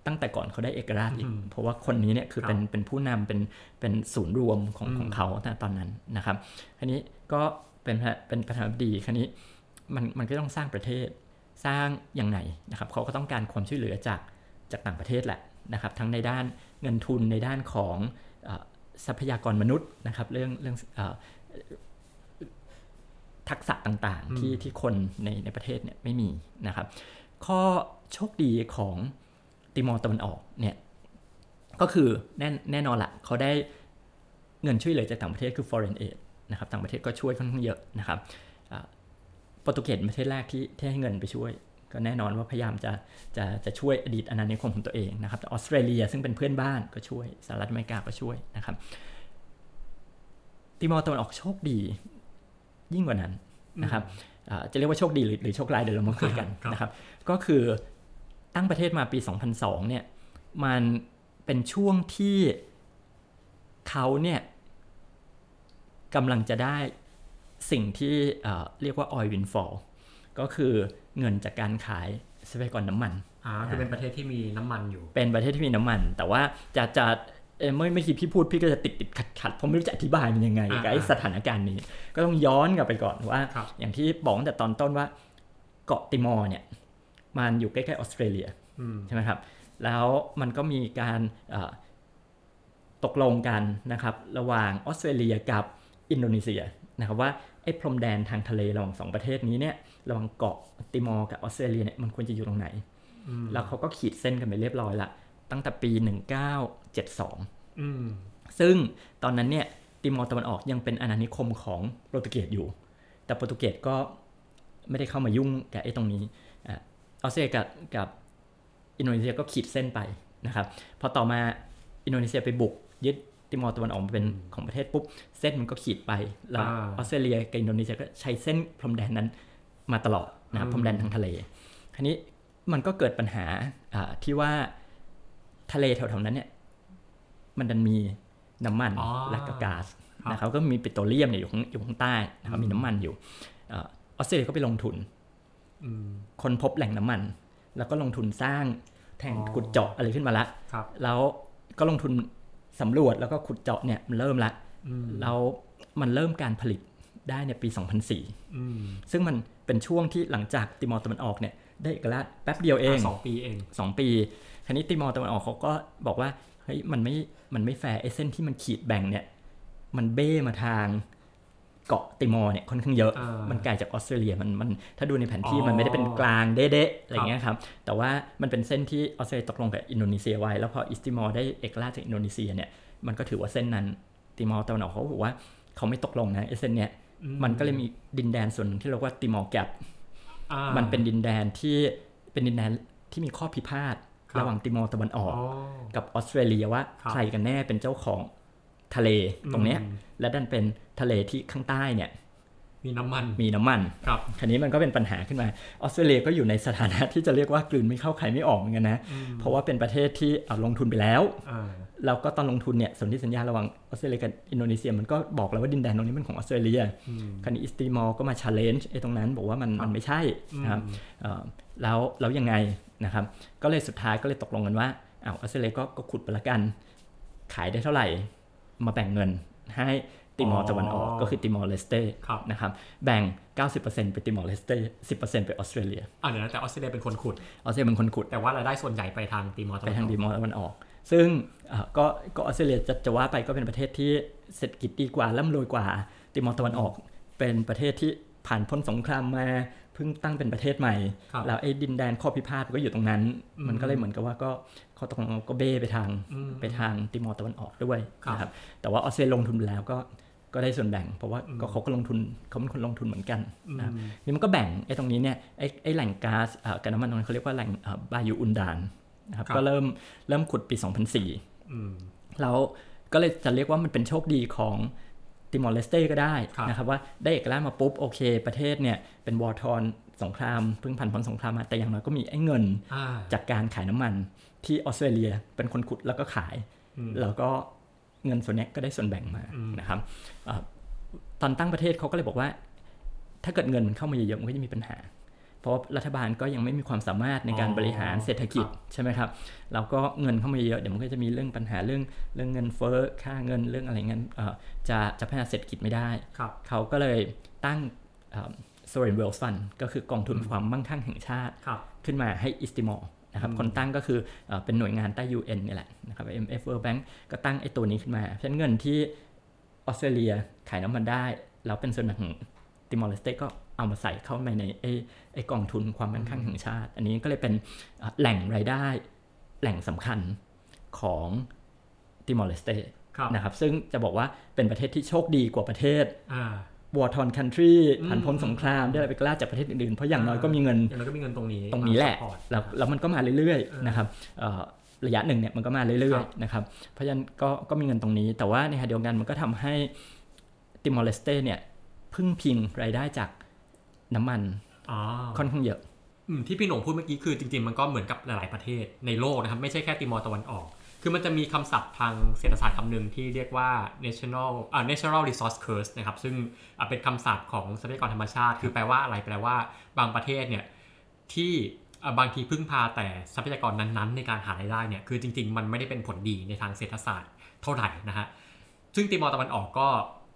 ตั้งแต่ก่อนเขาได้เอกราชอีกอืมเพราะว่าคนนี้เนี่ยคือครับเป็นเป็นผู้นำเป็นเป็นศูนย์รวมของอืมของเขาณตอนนั้นนะครับทีนี้ก็เป็นประเป็นประธานาธิบดีคราวนี้มันมันก็ต้องสร้างประเทศ สร้างยังไงนะครับเขาก็ต้องการความช่วยเหลือจากจากต่างประเทศแหละนะครับ ทั้งในด้านเงินทุนในด้านของเออทรัพยากรมนุษย์นะครับเรื่องเรื่องเออทักษะต่างๆที่ที่คนในในประเทศเนี่ยไม่มีนะครับ ข้อโชคดีของติมอร์ตะวันออกเนี่ยก็คือแน่แน่นอนละเขาได้เงินช่วยเหลือจากต่างประเทศคือ foreign aid นะครับต่างประเทศก็ช่วยค่อนข้างเยอะนะครับอ่า โปรตุเกสเป็นประเทศแรกที่ที่ให้เงินไปช่วย ก็แน่นอนว่าพยายามจะจะจะช่วยอดีตอาณานิคมของตัวเองนะครับแต่ออสเตรเลียซึ่งเป็นเพื่อนบ้านก็ช่วยสหรัฐอเมริกาก็ช่วยนะครับติมอร์ตะวันออกโชคดียิ่งกว่านั้นนะครับอ่าจะเรียกว่าโชคดีหรือหรือโชคร้ายเดี๋ยวเรามาคุยกันครับนะครับ ก็คือตั้งประเทศมาปี 2002 เนี่ย มันเป็นช่วงที่เขาเนี่ยกำลังจะได้ สิ่งที่เอ่อเรียกว่า oil windfall ก็คือเงินจากการขายทรัพยากรน้ำมันอ่าคือเป็นประเทศที่มีน้ำมันอยู่ เป็นประเทศที่มีน้ำมัน แต่ว่าจะจะเอ่อเมื่อไม่อกี้พี่พูดพี่ก็จะติดติดขัดขัดผมไม่รู้จะอธิบายมันยังไงอ่ากับไอ้สถานการณ์นี้ ก็ต้องย้อนกลับไปก่อนว่าครับอย่างที่บอกตั้งแต่ตอนต้นว่าเกาะติมอร์เนี่ย มันอยู่ใกล้ๆออสเตรเลียอืมใช่ไหมครับ แล้วมันก็มีการเอ่อตกลงกันนะครับ ระหว่างออสเตรเลียกับอินโดนีเซีย นะครับว่าไอ้พรมแดนทางทะเลระหว่างสองประเทศนี้เนี่ยระหว่างเกาะติมอร์กับออสเตรเลียเนี่ยมันควรจะอยู่ตรงไหนอืมแล้วเขาก็ขีดเส้นกันไปเรียบร้อยละตั้งแต่ปี 1972อืมซึ่งตอนนั้นเนี่ยติมอร์ตะวันออกยังเป็นอาณานิคมของโปรตุเกสอยู่ แต่โปรตุเกสก็ไม่ได้เข้ามายุ่งกับไอ้ตรงนี้อ่าออสเตรเลียกับกับอินโดนีเซียก็ขีดเส้นไปนะครับ พอต่อมาอินโดนีเซียไปบุกยึด ติมอร์ตะวันออกมาเป็นของประเทศปุ๊บ เส้นมันก็ขีดไป แล้วอ่าออสเตรเลียกับอินโดนีเซียก็ใช้เส้นพรมแดนนั้นมาตลอดนะครับอืมพรมแดนทางทะเลคราวนี้มันก็เกิดปัญหาอ่าที่ว่าทะเลแถวๆนั้นเนี่ยมันดันมีน้ำมันอ๋อและก็ก๊าซครับนะครับก็มีปิโตรเลียมเนี่ยอยู่ข้างอยู่ข้างใต้นะครับมีน้ำมันอยู่เออออสเตรเลียก็ไปลงทุนอืมคนพบแหล่งน้ำมัน แล้วก็ลงทุนสร้างแท่งอ๋อขุดเจาะอะไรขึ้นมาละครับแล้วก็ลงทุน สำรวจแล้วก็ขุดเจาะเนี่ยมันเริ่มละอืมแล้วมันเริ่มการผลิตได้ในปี 2004อืมซึ่งมันเป็นช่วงที่หลังจากติมอร์ตะวันออกเนี่ยได้เอกราชแป๊บเดียวเองสองปีเองสองปีคราวนี้ติมอร์ตะวันออกเขาก็บอกว่าเฮ้ยมันไม่มันไม่แฟร์ไอ้เส้นที่มันขีดแบ่งเนี่ย มันเบ้มาทาง เกาะติมอร์เนี่ยค่อนข้างเยอะอ่ามันมันไกลจากออสเตรเลียมันมันถ้าดูในแผนที่อ๋อมันไม่ได้เป็นกลางเด๊ะๆอะไรเงี้ยครับ แต่ว่ามันเป็นเส้นที่ออสเตรเลียตกลงกับอินโดนีเซียไว้ แล้วพอ East Timor ได้เอกราชจากอินโดนีเซียเนี่ย มันก็ถือว่าเส้นนั้นติมอร์ตะวันออกเขาบอกว่าเขาไม่ตกลงนะไอ้เส้นเนี่ยอืมมันก็เลยมีดินแดนส่วนหนึ่งที่เรียกว่า Timor Gap อ่ามันเป็นดินแดนที่เป็นดินแดนที่มีข้อพิพาทครับระหว่างติมอร์ตะวันออกอ๋อกับออสเตรเลียว่าครับใครกันแน่เป็นเจ้าของ ทะเลตรงเนี้ยอืมและดันเป็นทะเลที่ข้างใต้เนี่ย มีน้ำมันมีน้ำมันครับคราวนี้มันก็เป็นปัญหาขึ้นมาออสเตรเลียก็อยู่ในสถานะที่จะเรียกว่ากลืนไม่เข้าคายไม่ออกเหมือนกันนะอืมเพราะว่าเป็นประเทศที่เอาลงทุนไปแล้วอ่าแล้วก็ตอนลงทุนเนี่ยสนธิสัญญาระหว่างออสเตรเลียกับอินโดนีเซียมันก็บอกแล้วว่าดินแดนตรงนี้เป็นของออสเตรเลียอืมคราวนี้ East Timor ก็มา challenge ไอ้ตรงนั้นบอกว่ามันครับมันไม่ใช่นะครับอืมเอ่อแล้วแล้วยังไงนะครับ ก็เลยสุดท้ายก็เลยตกลงกันว่าอ้าวออสเตรเลียก็ก็ขุดไปละกัน ขายได้เท่าไหร่ มาแบ่งเงินให้ติมอร์ตะวันออกอ๋อก็คือติมอร์เลสเต้ครับนะครับแบ่ง 90%ไปติมอร์เลสเต้10%ไปออสเตรเลียอ่าเดี๋ยวนะแต่ออสเตรเลียเป็นคนขุดออสเตรเลียเป็นคนขุด แต่ว่ารายได้ส่วนใหญ่ไปทางติมอร์ตะไปวันทางออกติมอร์ตะวันออก ซึ่งเอ่อก็ก็ออสเตรเลียจะจะว่าไปก็เป็นประเทศที่เศรษฐกิจดีกว่าร่ำรวยกว่าติมอร์ตะวันออก เป็นประเทศที่ผ่านพ้นสงครามมาเพิ่งตั้งเป็นประเทศใหม่ครับแล้วไอ้ดินแดนข้อพิพาทก็อยู่ตรงนั้นอืมมันก็เลยเหมือนกับว่าก็เขาตกลงก็เบ้ไปทางอืมไปทางติมอร์ตะวันออกด้วยครับนะครับแต่ว่าออสเตรเลียลงทุนไปแล้วก็ก็ได้ส่วนแบ่ง เพราะว่าอืมก็เขาก็ลงทุนเขาเป็นคนลงทุนเหมือนกันอืมนะครับนี่มันก็แบ่งไอ้ตรงนี้เนี่ยไอ้ไอ้แหล่งก๊าซเอ่อกับน้ำมันตรงนั้นเขาเรียกว่าแหล่งเอ่อบายูอุนดานนะครับครับก็เริ่มเริ่มขุดปี 2004อืมแล้วก็เลยจะเรียกว่ามันเป็นโชคดีของ ติมอร์เลสเต้ก็ได้ครับนะครับว่าได้เอกราชมาปุ๊บโอเค ประเทศเนี่ยเป็น war-torn สงครามเพิ่งผ่านพ้นสงครามมาแต่อย่างน้อยก็มีไอ้เงินอ่าจากการขายน้ำมันที่ออสเตรเลียเป็นคนขุดแล้วก็ขายอืมแล้วก็เงินส่วนเนี้ยก็ได้ส่วนแบ่งมาอืมนะครับเอ่อตอนตั้งประเทศเขาก็เลยบอกว่า ถ้าเกิดเงินมันเข้ามาเยอะๆมันก็จะมีปัญหา เพราะว่ารัฐบาลก็ยังไม่มีความสามารถในการบริหารเศรษฐกิจใช่ไหมครับแล้วก็เงินเข้ามาเยอะเดี๋ยวมันก็จะมีเรื่องปัญหาเรื่องเรื่องเงินเฟ้อค่าเงินเรื่องอะไรเงี้ยเอ่อจะจะพัฒนาเศรษฐกิจไม่ได้ครับเขาก็เลยตั้ง sovereign wealth fund ก็คือกองทุนความมั่งคั่งแห่งชาติครับขึ้นมาให้ East Timor นะครับอืมคนตั้งก็คือเอ่อเป็นหน่วยงานใต้ UN นี่แหละนะครับ IMF World Bank ก็ตั้งไอ้ตัวนี้ขึ้นมา เพราะฉะนั้นเงินที่ออสเตรเลียขายน้ำมันได้ แล้วเป็นส่วนแบ่งของติมอร์เลสเตก็ เอามาใส่เข้าไปในไอ้ไอ้กองทุนความมั่นคงแห่งชาติ อันนี้ก็เลยเป็นเอ่อแหล่งรายได้แหล่งสำคัญของติมอร์เลสเตครับนะครับ ซึ่งจะบอกว่าเป็นประเทศที่โชคดีกว่าประเทศอ่าวอร์ทอนคันทรีอืมผ่านพ้นสงคราม ได้อะไรไปกล้าจากประเทศอื่นๆ เพราะอย่างน้อยก็มีเงินอย่างน้อยก็มีเงินตรงนี้ตรงนี้แหละมา support แล้วแล้วมันก็มาเรื่อยเออๆนะครับเอ่อระยะหนึ่งเนี่ยมันก็มาเรื่คอรัยบๆนะครับ เพราะฉะนั้นก็ก็มีเงินตรงนี้ แต่ว่าในขณะเดียวกันมันก็ทำให้ติมอร์เลสเตเนี่ยพึ่งพิงรายได้จาก น้ำมันอ๋อค่อนข้างเยอะอืมที่พี่หนงพูดเมื่อกี้คือจริงๆมันก็เหมือนกับหลายๆประเทศในโลกนะครับ ไม่ใช่แค่ติมอร์ตะวันออก คือมันจะมีคำศัพท์ทางเศรษฐศาสตร์คำหนึ่งที่เรียกว่า national อ่า natural resource curse นะครับ ซึ่งอะเป็นคำศัพท์ของทรัพยากรธรรมชาติ คือแปลว่าอะไรแปลว่าบางประเทศเนี่ยที่อะบางทีพึ่งพาแต่ทรัพยากรนั้นๆ ในการหารายได้เนี่ยคือจริง ๆ มันไม่ได้เป็นผลดีในทางเศรษฐศาสตร์เท่าไหร่นะฮะซึ่งติมอร์ตะวันออกก็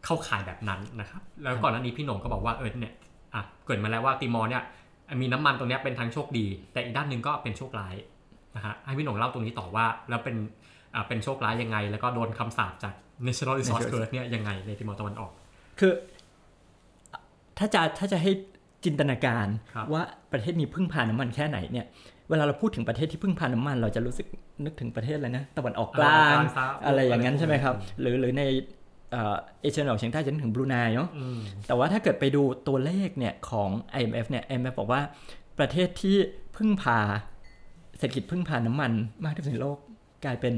เข้าข่ายแบบนั้นนะครับแล้วก่อนหน้านี้พี่หนงก็บอกว่าเออเนี่ย อะเกิดมาแล้วว่าติมอร์เนี่ยมีน้ำมันตรงเนี้ยเป็นทางโชคดี แต่อีกด้านหนึ่งก็เป็นโชคร้ายนะฮะให้พี่หนงเล่าตรงนี้ต่อว่าแล้วเป็นอ่าเป็นโชคร้ายยังไง แล้วก็โดนคำสาปจาก National Resource Curse เนี่ยยังไงในติมอร์ตะวันออก คือ ถ้าจะถ้าจะให้จินตนาการครับว่าประเทศนี้พึ่งพาน้ำมันแค่ไหนเนี่ยเวลาเราพูดถึงประเทศที่พึ่งพาน้ำมัน เราจะรู้สึกนึกถึงประเทศอะไรนะตะวันออกกลางตะวันออกกลางซะอะไรอย่างนั้นอะไรพวกใช่ไหมครับนั้นหรือหรือใน เอ่อเอเชียตะวันออกเฉียงใต้จะนึกถึงบรูไนเนาะอืมแต่ว่าถ้าเกิดไปดูตัวเลขเนี่ยของ IMF เนี่ย IMF บอกว่าประเทศที่พึ่งพาเศรษฐกิจพึ่งพาน้ำมันมากที่สุดในโลกกลายเป็น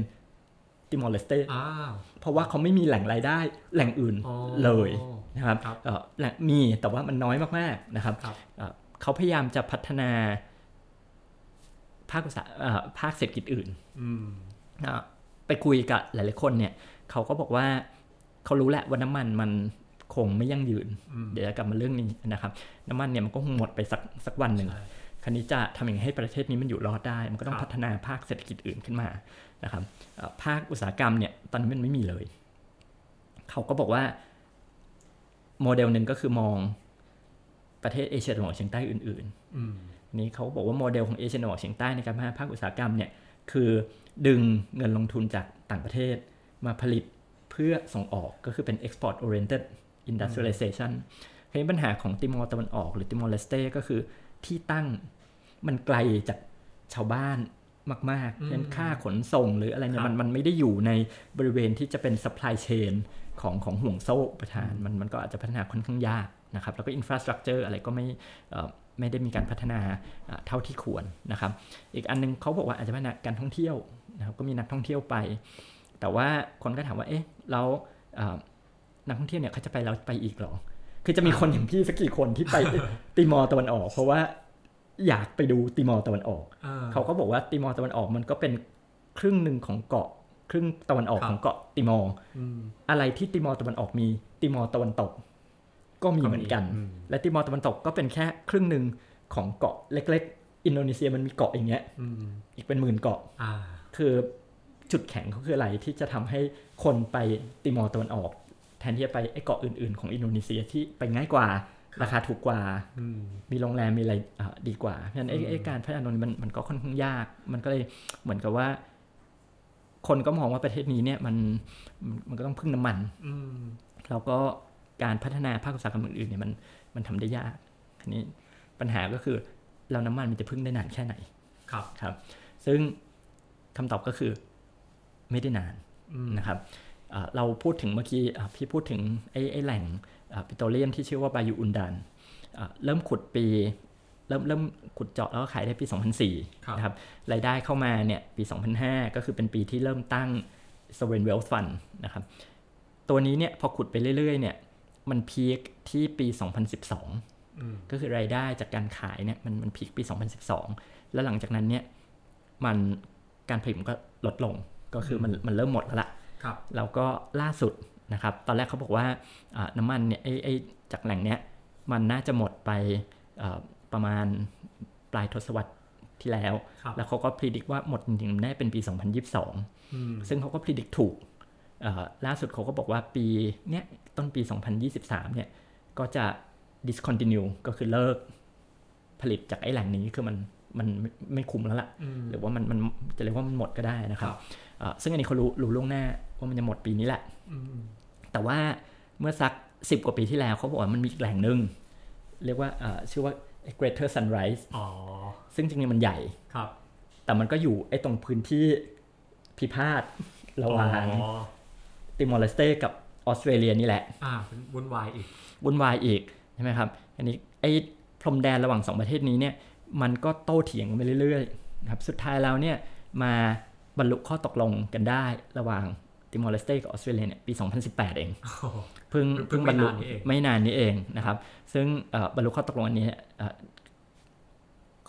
ติมอร์เลสเตอ้าวเพราะว่าเขาไม่มีแหล่งรายได้แหล่งอื่นอ๋อเลยนะครับครับเอ่อแหล่งมีแต่ว่ามันน้อยมากๆนะครับครับเอ่อเขาพยายามจะพัฒนาภาคอุตสาหเอ่อภาคเศรษฐกิจอื่นอืมอะไปคุยกับหลายๆคนเนี่ยเขาก็บอกว่า เขารู้แหละว่าน้ำมันมันคงไม่ยั่งยืนอืมเดี๋ยวจะกลับมาเรื่องนี้นะครับ น้ำมันเนี่ยมันก็คงหมดไปสักสักวันหนึ่งใช่คราวนี้จะทำยังไงให้ประเทศนี้มันอยู่รอดได้ มันก็ต้อคงรับพัฒนาภาคเศรษฐกิจอื่นขึ้นมานะครับเอ่อภาคอุตสาหกรรมเนี่ยตอนนี้มันไม่มีเลย เขาก็บอกว่า โมเดลหนึ่งก็คือมองประเทศเอเชียตะวันออกเฉียงใต้อื่นๆอืมนี้เขาบอกว่าโมเดลของเอเชียตะวันออกเฉียงใต้ในการพัฒนาภาคอุตสาหกรรมเนี่ยคือดึงเงินลงทุนจากต่างประเทศมาผลิต เพื่อส่งออกก็คือเป็น export oriented industrialization ทีนี้ปัญหาของติมอร์ตะวันออกหรือติมอร์เลสเตก็คือที่ตั้งมันไกลจากชาวบ้านมากๆอืมเช่นค่าขนส่งหรืออะไรเนี่ครับมันมันไม่ได้อยู่ในบริเวณที่จะเป็น supply chain ของของห่วงโซ่ประทานมันมันก็อาจจะพัฒนาค่อนข้างยากนะครับแล้วก็ infrastructure อะไรก็ไม่เอ่อไม่ได้มีการพัฒนาเอ่อเท่าที่ควรนะครับ อีกอันนึงเขาบอกว่าอาจจะพัฒนาการท่องเที่ยวนะครับก็มีนักท่องเที่ยวไป แต่ว่าคนก็ถามว่า เอ๊ะแล้วเอ่อนักท่องเที่ยวเนี่ยเขาจะไปแล้วไปอีกเหรอ คือจะมีคนอย่างพี่สักกี่คนที่ไปติมอร์ตะวันออก เพราะว่าอยากไปดูติมอร์ตะวันออกอ่าเขาก็บอกว่าติมอร์ตะวันออกมันก็เป็นครึ่งหนึ่งของเกาะครึ่งตะวันออกครับของเกาะติมอร์อืมอะไรที่ติมอร์ตะวันออกมีติมอร์ตะวันตก ก็มีเหมือนกันอืมและติมอร์ตะวันตกก็เป็นแค่ครึ่งหนึ่งของเกาะเล็ก ๆ อินโดนีเซียมันมีเกาะอย่างเงี้ยอืมอีกเป็นหมื่นเกาะอ่าคือ จุดแข็งเขาคืออะไรที่จะทำให้คนไปติมอร์ตะวันออก แทนที่จะไปไอ้เกาะอื่นๆ ของอินโดนีเซียที่ไปง่ายกว่าราคาถูกกว่าอืมมีโรงแรมมีอะไรอะดีกว่าเพราะฉะนั้นไอ้อืมไอ้การพัฒนาตรงนี้มันมันก็ค่อนข้างยาก มันก็เลยเหมือนกับว่า คนก็มองว่าประเทศนี้เนี่ยมันมันมันก็ต้องพึ่งน้ำมัน อืมแล้วก็การพัฒนาภาคอุตสาหกรรมอื่นๆเนี่ยมันมันทำได้ยากทีนี้ปัญหาก็คือเราน้ำมันมันจะพึ่งได้นานแค่ไหน ครับครับ ซึ่งคำตอบก็คือ ไม่ได้นานอืมนะครับอ่าเราพูดถึงเมื่อกี้อ่าพี่พูดถึงไอ้ไอ้แหล่งปิโตรเลียมที่ชื่อว่าบายูอุนดานอ่าเริ่มขุดปี เริ่มเริ่มขุดเจาะแล้วก็ขายได้ปีครับ2004นะครับรายได้เข้ามาเนี่ยปี 2005 ก็คือเป็นปีที่เริ่มตั้ง Sovereign Wealth Fund นะครับตัวนี้เนี่ยพอขุดไปเรื่อยๆเนี่ยมันพีคที่ปี 2012อืมก็คือรายได้จากการขายเนี่ยมันมันพีคปี 2012 แล้วหลังจากนั้นเนี่ยมันการผลิตมันก็ลดลง ก็คือมันมันเริ่มหมดแล้วล่ะครับแล้วก็ล่าสุดนะครับ ตอนแรกเขาบอกว่าอ่าน้ำมันเนี่ยไอ้ไอ้จากแหล่งเนี้ยมันน่าจะหมดไปอ่าประมาณปลายทศวรรษที่แล้วครับแล้วเขาก็พิจิตว่าหมดจริงๆแน่เป็นปี 2022อืมซึ่งเขาก็พิจิตถูกเอ่อล่าสุดเขาก็บอกว่าปีเนี้ยต้นปี 2023 เนี่ยก็จะ discontinue ก็คือเลิกผลิตจากไอ้แหล่งนี้คือมัน มันไม่ไม่คุ้มแล้วล่ะอืมหรือว่ามันมันจะเรียกว่ามันหมดก็ได้นะครับครับเอ่อซึ่งอันนี้เขารู้รู้ล่วงหน้าว่ามันจะหมดปีนี้แหละอืมแต่ว่าเมื่อสัก10กว่าปีที่แล้วเขาบอกว่ามันมีอีกแหล่งหนึ่งเรียกว่าเอ่อชื่อว่า Greater Sunrise อ๋อซึ่งจริงๆมันใหญ่ครับ แต่มันก็อยู่ไอ้ตรงพื้นที่พิพาทระหว่างอ๋อติมอร์เลสเตกับออสเตรเลียนี่แหละ อ่าเป็นวุ่นวายอีกวุ่นวายอีกใช่ไหมครับ อันนี้ไอ้พรมแดนระหว่างสองประเทศนี้เนี่ย มันก็โต้เถียงกันไปเรื่อยๆนะครับสุดท้ายแล้วเนี่ยมาบรรลุข้อตกลงกันได้ระหว่างติมอร์เลสเตกับออสเตรเลียเนี่ยปี 2018 เองโอ้โหเพิ่งเพิ่งบรรลุไม่นานนี้เองไม่นานนี้เองนะครับ ซึ่งเอ่อบรรลุข้อตกลงอันนี้เอ่อ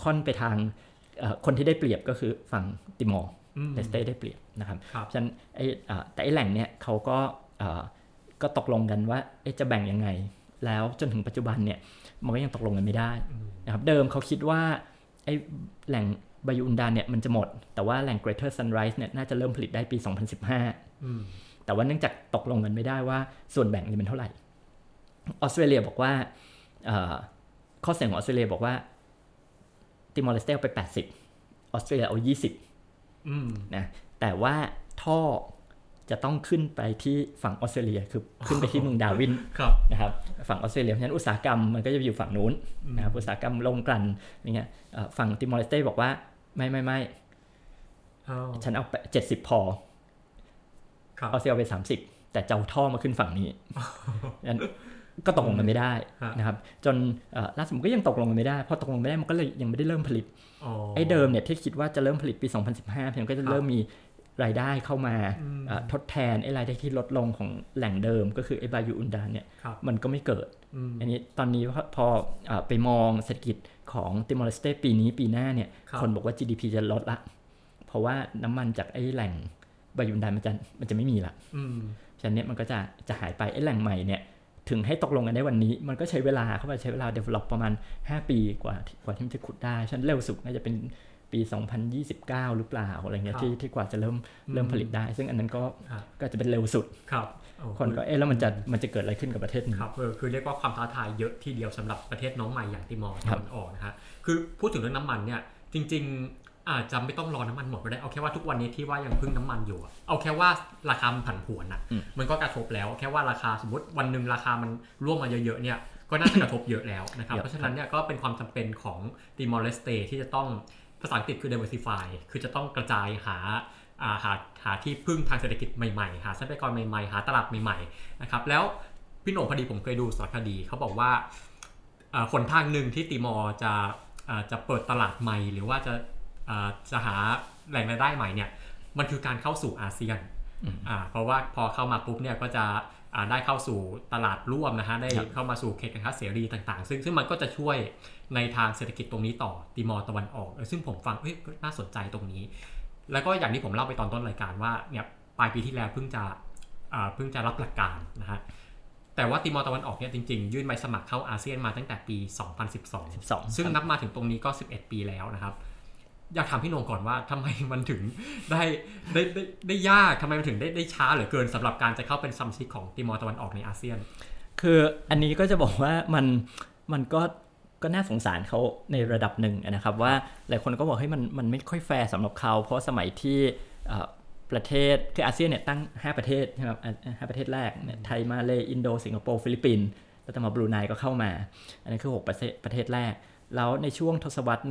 ค่อนไปทางเอ่อคนที่ได้เปรียบก็คือฝั่งติมอร์อืมเลสเต้ได้เปรียบนะครับครับฉะนั้นไอ้อ่าแต่ไอ้แหล่งเนี่ยเขาก็อ่าก็ตกลงกันว่าเอ๊ะจะแบ่งยังไง แล้วจนถึงปัจจุบันเนี่ยมันก็ยังตกลงกันไม่ได้นะครับเดิมเขาคิดว่าไอ้แหล่งบายูอุนดานเนี่ยมันจะหมด แต่ว่าแหล่ง Greater Sunrise เนี่ยน่าจะเริ่มผลิตได้ปี 2015อืมแต่ว่าเนื่องจากตกลงกันไม่ได้ว่าส่วนแบ่งจะเป็นเท่าไหร่ออสเตรเลียบอกว่าเอ่อข้อเสนอของออสเตรเลียบอกว่าติมอร์เลสเตเอาไป 80 ออสเตรเลียเอา 20อืมนะแต่ว่าท่อ จะต้องขึ้นไปที่ฝั่งออสเตรเลียคือขึ้นไปที่เมืองดาร์วินครับนะครับฝั่งออสเตรเลียเพราะฉะนั้นอุตสาหกรรมมันก็จะไปอยู่ฝั่งนู้นนะครับอุตสาหกรรมโรงกลั่นอย่างเงี้ยเอ่อฝั่งติมอร์เลสเตบอกว่าไม่ไม่ไม่อ้าวฉันเอาไป70พอครับ Aussie ไป30แต่จะเอาท่อมาขึ้นฝั่งนี้นั้นก็ตกลงกันไม่ได้ฮะนะครับ จนเอ่อล่าสุดก็ยังตกลงกันไม่ได้พอตกลงไม่ได้มันก็เลยยังไม่ได้เริ่มผลิตอ๋อไอ้เดิมเนี่ยที่คิดว่าจะเริ่มผลิตปี 2015เพียงก็จะเริ่มมี รายได้เข้ามาอืมเอ่อทดแทนไอ้รายได้ที่ลดลงของแหล่งเดิมก็คือไอ้บายูอุนดานเนี่ยครับมันก็ไม่เกิดอืมอันนี้ตอนนี้พอพอเอ่อไปมองเศรษฐกิจของติมอร์เลสเตปีนี้ปีหน้าเนี่ยครับคนบอกว่า GDP จะลดละ เพราะว่าน้ำมันจากไอ้แหล่งบายูอุนดานมันจะมันจะไม่มีละอืมฉะนั้นเนี่ยมันก็จะจะหายไปไอ้แหล่งใหม่เนี่ยถึงให้ตกลงกันได้วันนี้ มันก็ใช้เวลาเข้าไปใช้เวลา develop ประมาณ 5 ปีกว่าที่กว่าที่มันจะขุดได้ ฉะนันเร็วสุดน่าจะเป็น ปี 2029 หรือเปล่าอะไรเงี้ยครับที่ที่กว่าจะเริ่มเริ่มผลิตได้ ซึ่งอันนั้นก็ครับก็จะเป็นเร็วสุดครับโอ้คนก็เอ๊ะแล้วมันจะมันจะเกิดอะไรขึ้นกับประเทศนี้ครับเออคือเรียกว่าความท้าทายเยอะทีเดียวสำหรับประเทศน้องใหม่อย่างติมอร์ครัตะบวันออกนะฮะคือพูดถึงเรื่องน้ำมันเนี่ยจริง ๆ อาจจะไม่ต้องรอน้ำมันหมดก็ได้เอาแค่ว่าทุกวันนี้ที่ว่ายังพึ่งน้ำมันอยู่อะเอาแค่ว่าราคามันผันผวนอะอืมมันก็กระทบแล้วแค่ว่าราคาสมมติวันหนึ่งราคามันร่วงมาเยอะๆเนี่ยก็น่าจะกระทบเยอะแล้วนะครับเยอะเพราะฉะนั้นเนี่ยก็เป็นความจำเป็นของติมอร์เลสเตที่จะต้อง ภาษาอังกฤษคือ diversify คือจะต้องกระจายหาอ่าหาหาที่พึ่งทางเศรษฐกิจใหม่ๆ หาทรัพยากรใหม่ๆ หาตลาดใหม่ๆนะครับแล้วพี่โหน่งพอดีผมเคยดูสารคดีเขาบอกว่าอ่าหนทางหนึ่งที่ติมอร์จะอ่าจะเปิดตลาดใหม่ หรือว่าจะอ่าจะหาแหล่งรายได้ใหม่เนี่ยมันคือการเข้าสู่อาเซียนอืมอ่าเพราะว่าพอเข้ามาปุ๊บเนี่ยก็จะอ่า ได้เข้าสู่ตลาดร่วมนะฮะได้ครับเข้ามาสู่เขตการค้าเสรีต่างๆ ซึ่งซึ่งมันก็จะช่วยในทางเศรษฐกิจตรงนี้ต่อติมอร์ตะวันออกเออซึ่งผมฟังเอ้ยก็น่าสนใจตรงนี้ แล้วก็อย่างที่ผมเล่าไปตอนต้นรายการว่าเนี่ยปลายปีที่แล้วเพิ่งจะอ่าเพิ่งจะรับหลักการนะฮะแต่ว่าติมอร์ตะวันออกเนี่ยจริงๆ ยื่นใบสมัครเข้าอาเซียนมาตั้งแต่ปี 2012 12 ซึ่งครับนับมาถึงตรงนี้ก็ 11 ปีแล้วนะครับ อยากถามพี่นงก่อนว่าทำไมมันถึงได้ได้ได้ได้ยากทำไมมันถึงได้ได้ช้าเหลือเกินสำหรับการจะเข้าเป็นสมาชิกของติมอร์ตะวันออกในอาเซียน คืออันนี้ก็จะบอกว่ามันมันก็ก็น่าสงสารเขาในระดับหนึ่งนะครับว่าหลายคนก็บอกเฮ้ยมันมันไม่ค่อยแฟร์สำหรับเขาเพราะสมัยที่ประเทศคืออาเซียนเนี่ยตั้ง 5 ประเทศใช่ไหมครับห้าประเทศแรกเนี่ยไทยมาเลอินโดสิงคโปร์ฟิลิปปินส์แล้วต่อมาบรูไนก็เข้ามา อันนี้คือ 6 ประเทศประเทศแรก แล้วในช่วงทศวรรษ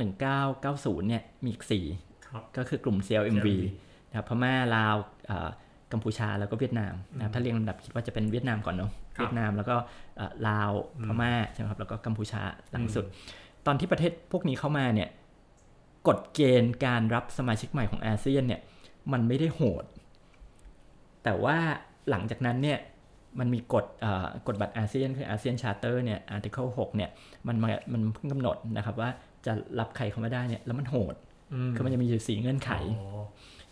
1990 เนี่ยมีอีกครับ4ก็คือกลุ่ม CLMV นะครับพม่าลาวเอ่อกัมพูชาแล้วก็เวียดนามนะครับถ้าเรียงลำดับคิดว่าจะเป็นเวียดนามก่อนเนาะครับเวียดนามแล้วก็เอ่อลาวพม่าใช่ไหมครับแล้วก็กัมพูชาหลังสุด ตอนที่ประเทศพวกนี้เข้ามาเนี่ยกฎเกณฑ์การรับสมาชิกใหม่ของอาเซียนเนี่ยมันไม่ได้โหด แต่ว่าหลังจากนั้นเนี่ย มันมีกฎเอ่อกฎบัตรอาเซียนคือ ASEAN Charter เนี่ย Article 6เนี่ยมันมามันเพิ่งกำหนดนะครับว่าจะรับใครเข้ามาได้เนี่ยแล้วมันโหดคือมันจะมีอยู่สี่เงื่อนไขอ๋อ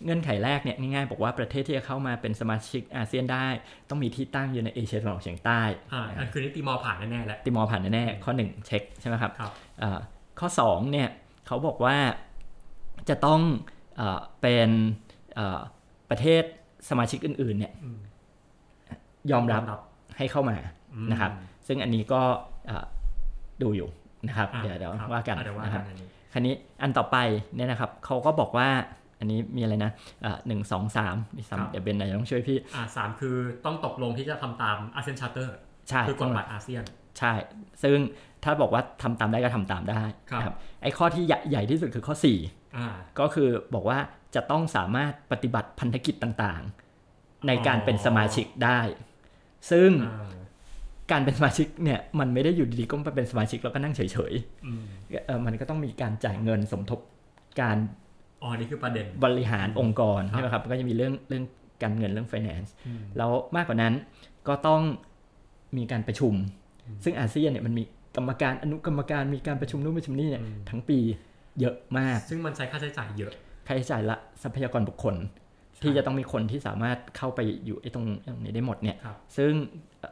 เงื่อนไขแรกเนี่ยง่ายๆบอกว่าประเทศที่จะเข้ามาเป็นสมาชิกอาเซียนได้ ต้องมีที่ตั้งอยู่ในเอเชียตะวันออกเฉียงใต้อ่าอันคือนี่ติมอร์ผ่านแน่ๆแหละติมอร์ผ่านแน่ๆข้อ 1 เช็คใช่ไหมครับครับอ่าข้อ2เนี่ยเขาบอกว่าจะต้องเออเป็นเอ่อประเทศสมาชิกอื่นๆเนี่ยอืม ยอมรับให้เข้ามาอืมนะครับ ซึ่งอันนี้ก็เอ่อดูอยู่นะครับอะเดี๋ยวเดี๋ยวครับว่ากันอะเดี๋ยวว่านะคกัรันบอันนี้คราวนี้อันต่อไปเนี่ยนะครับเขาก็บอกว่าอันนี้มีอะไรนะเอ่อหนึ่งสองสามมีครับซ้ำเดี๋ยวเบนไหนจะต้องช่วยพี่อ่าสามคือต้องตกลงที่จะทำตามอาเซียนชาร์เตอร์ใช่คือกฎบัตรอาเซียน ใช่ ซึ่งถ้าบอกว่าทำตามได้ก็ทำตามได้ครับนะไอ้ข้อที่ใหญ่ใหญ่ที่สุดคือข้อ4อ่าก็คือบอกว่าจะต้องสามารถปฏิบัติพันธกิจต่างๆ ในการอ๋อเป็นสมาชิกได้ ซึ่งอ่าการเป็นสมาชิกเนี่ยมันไม่ได้อยู่ดีๆก็มาเป็นสมาชิกแล้วก็นั่งเฉยอืมๆเออมันก็ต้องมีการจ่ายเงินสมทบการอ๋อนี่คือประเด็นบริหารองค์กรครับใช่ไหมครับก็จะมีเรื่องเรื่องการเงินเรื่อง finance อืมแล้วมากกว่านั้นก็ต้องมีการประชุม ซึ่งอาเซียนเนี่ยมันมีกรรมการอนุกรรมการมีการประชุมนู่นประชุมนี่เนี่ยอืมทั้งปีเยอะมาก ซึ่งมันใช้ค่าใช้จ่ายเยอะค่าใช้จ่ายละทรัพยากรบุคคล ที่จะต้องมีคนที่สามารถเข้าไปอยู่ไอ้ตรงตรงนี้ได้หมดเนี่ยครับซึ่ง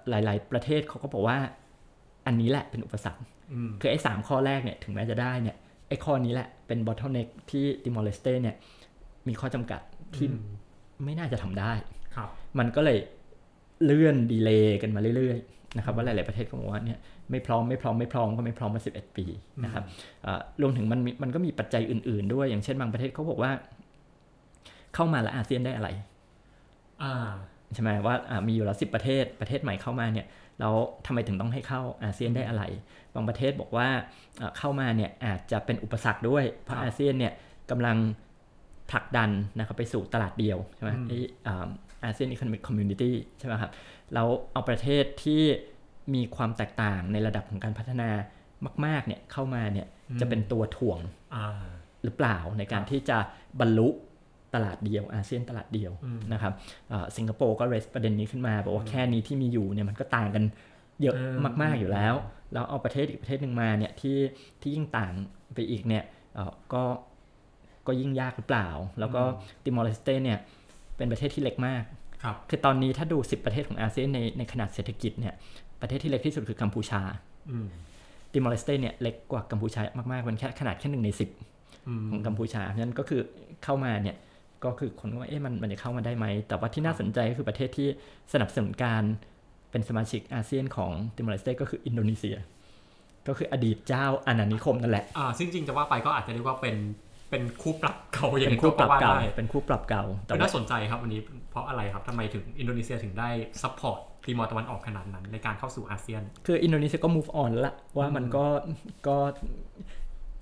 หลาย ๆ ประเทศเขาก็บอกว่า อันนี้แหละเป็นอุปสรรคอืมคือไอ้สามข้อแรกเนี่ยถึงแม้จะได้เนี่ยไอ้ข้อนี้แหละเป็น bottleneck ที่ติมอร์เลสเตเนี่ย มีข้อจำกัดที่อืมไม่น่าจะทำได้ครับมันก็เลยเลื่อนดีเลย์กันมาเรื่อย ๆ นะครับ ว่าหลาย ๆ ประเทศก็บอกว่าเนี่ยไม่พร้อมไม่พร้อมไม่พร้อมก็ไม่พร้อมมา 11 ปีนะครับอ่ารวมถึงมันมีมันก็มีปัจจัยอื่น ๆ ด้วยอย่างเช่นบางประเทศเขาบอกว่า เข้ามาแล้วอาเซียนได้อะไรอ่าใช่ไหมว่าอ่ามีอยู่แล้วสิประเทศประเทศใหม่เข้ามาเนี่ยแล้วทำไมถึงต้องให้เข้าอาเซียนได้อะไร บางประเทศบอกว่าอ่าเข้ามาเนี่ยอาจจะเป็นอุปสรรคด้วยเพราะครับอาเซียนเนี่ยกำลังผลักดันนะครับไปสู่ตลาดเดียวใช่ไหมอืมไออาเซียนอี c o นมิ c คอมมูนิตี้ใช่ไหมครับเราเอาประเทศที่มีความแตกต่างในระดับของการพัฒนามาก ๆเนี่ยเข้ามาเนี่ยจะเป็นตัวถ่วงอ่าหรือเปล่าในการที่จะบรรลุ ตลาดเดียวอาเซียนตลาดเดียวอืมนะครับเอ่อสิงคโปร์ก็ raise ประเด็นนี้ขึ้นมาบอกว่าแค่นี้ที่มีอยู่เนี่ยมันก็ต่างกันเยอะเออมาก ๆอยู่แล้ว แล้วเอาประเทศอีกประเทศหนึ่งมาเนี่ยที่ที่ยิ่งต่างไปอีกเนี่ยเอ่อก็ก็ยิ่งยากหรือเปล่า แล้วก็ติมอร์เลสเตเนี่ยเป็นประเทศที่เล็กมากครับคือตอนนี้ถ้าดู 10 ประเทศของอาเซียนในในขนาดเศรษฐกิจเนี่ยประเทศที่เล็กที่สุดคือกัมพูชาอืมติมอร์เลสเตเนี่ยเล็กกว่ากัมพูชามากๆมันแค่ขนาดแค่หนึ่งในสิบอืมของกัมพูชาเพราะฉะนั้นก็คือเข้ามาเนี่ย ก็คือคนก็ว่าเอ๊ะมันมันจะเข้ามาได้ไหม แต่ว่าที่น่าสนใจก็คือประเทศที่สนับสนุนการเป็นสมาชิกอาเซียนของติมอร์เลสเตก็คืออินโดนีเซีย ก็คืออดีตเจ้าอาณานิคมนั่นแหละอ่าซึ่งจริงจะว่าไปก็อาจจะเรียกว่าเป็นเป็นคู่ปรับเก่าอย่างเป็นนี้คู่ปรับว่าเก่าได้เป็นคู่ปรับเก่า แต่แต่ว่าน่าสนใจครับวันนี้เพราะอะไรครับทำไมถึงอินโดนีเซียถึงได้ support ติมอร์ตะวันออกขนาดนั้นในการเข้าสู่อาเซียน คืออินโดนีเซียก็ move on แล้วละว่ามันก็ก็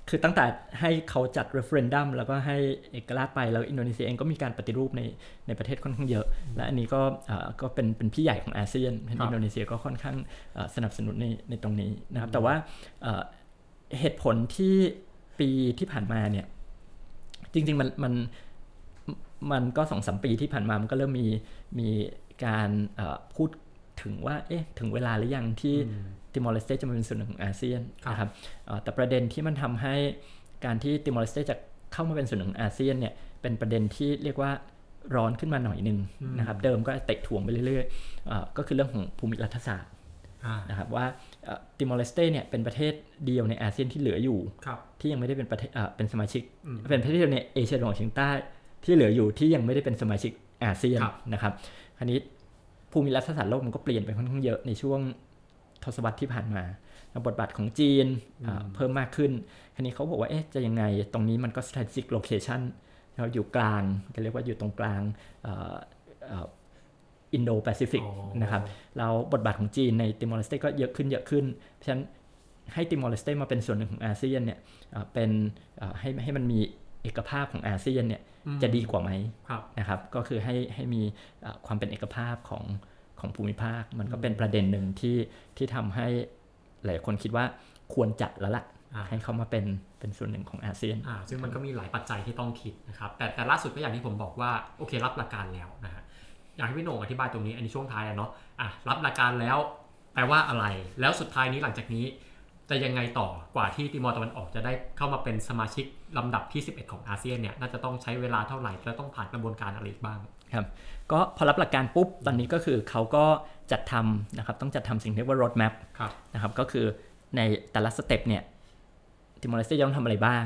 คือตั้งแต่ให้เขาจัด referendum แล้วก็ให้เอกราชไปแล้วอินโดนีเซียเองก็มีการปฏิรูปในในประเทศค่อนข้างเยอะ และอันนี้ก็เอ่อก็เป็นเป็นพี่ใหญ่ของอาเซียนอินโดนีเซียก็ค่อนข้างสนับสนุนในในตรงนี้นะครับแต่ว่าเหตุผลที่ปีที่ผ่านมาเนี่ยจริงๆมันมันมันก็สองสามปีที่ผ่านมามันก็เริ่มมีมีการพูดถึงว่าเอ๊ะถึงเวลาหรือยังที่ ติมอร์เลสเตจะมาเป็นส่วนหนึ่งของอาเซียนครับนะครับเอ่อแต่ประเด็นที่มันทำให้การที่ติมอร์เลสเตจะเข้ามาเป็นส่วนหนึ่งของอาเซียนเนี่ยเป็นประเด็นที่เรียกว่าร้อนขึ้นมาหน่อยหนึ่งนะครับ เดิมก็เตะถ่วงไปเรื่อยๆเอ่อก็คือเรื่องของภูมิรัฐศาสตร์อ่านะครับว่าติมอร์เลสเตเนี่ยเป็นประเทศเดียวในอาเซียนที่เหลืออยู่ครับที่ยังไม่ได้เป็นประเทศเอ่อเป็นสมาชิกอืมเป็นประเทศเดียวในเอเชียตะวันออกเฉียงใต้ที่เหลืออยู่ที่ยังไม่ได้เป็นสมาชิกอาเซียนครับนะครับ คราวนี้ภูมิรัฐศาสตร์โลกมันก็เปลี่ยนไปค่อนข้างเยอะในช่วง ทศวรรษที่ผ่านมา บทบาทของจีนอ่าเพิ่มมากขึ้นคราวนี้เขาบอกว่าเอ๊ะจะยังไง ตรงนี้มันก็ strategic location เราอยู่กลางก็เรียกว่าอยู่ตรงกลางอินโดแปซิฟิกอ๋อนะครับแล้วบทบาทของจีนในติมอร์เลสเตก็เยอะขึ้นเยอะขึ้น เพราะฉะนั้นให้ติมอร์เลสเตมาเป็นส่วนหนึ่งของอาเซียนเนี่ยเอ่อเป็นเอ่อให้ให้มันมีเอกภาพของอาเซียนเนี่ยจะดีกว่าไหมครับนะครับ ก็คือให้ให้มีเอ่อความเป็นเอกภาพของ ของภูมิภาค มันก็เป็นประเด็นหนึ่งที่ที่ทำให้หลายคนคิดว่าควรจัดแล้วล่ะอ่าให้เขามาเป็นเป็นส่วนหนึ่งของอาเซียนอ่าซึ่งมันก็มีหลายปัจจัยที่ต้องคิดนะครับแต่แต่ล่าสุดก็อย่างที่ผมบอกว่าโอเครับหลักการแล้วนะฮะอยากให้พี่โหน่งอธิบายตรงนี้อันนี้ช่วงท้ายอะเนาะอะรับหลักการแล้วแปลว่าอะไร แล้วสุดท้ายนี้หลังจากนี้จะยังไงต่อกว่าที่ติมอร์ตะวันออกจะได้เข้ามาเป็นสมาชิกลำดับที่ 11 ของอาเซียนเนี่ยน่าจะต้องใช้เวลาเท่าไหร่และต้องผ่านกระบวนการอะไรอีกบ้าง ครับก็พอรับหลักการปุ๊บตอนนี้ก็คือเขาก็จัดทำนะครับต้องจัดทำสิ่งที่เรียกว่า road map ครับนะครับก็คือในแต่ละ step เนี่ยติมอร์เลสเตจะต้องทำอะไรบ้าง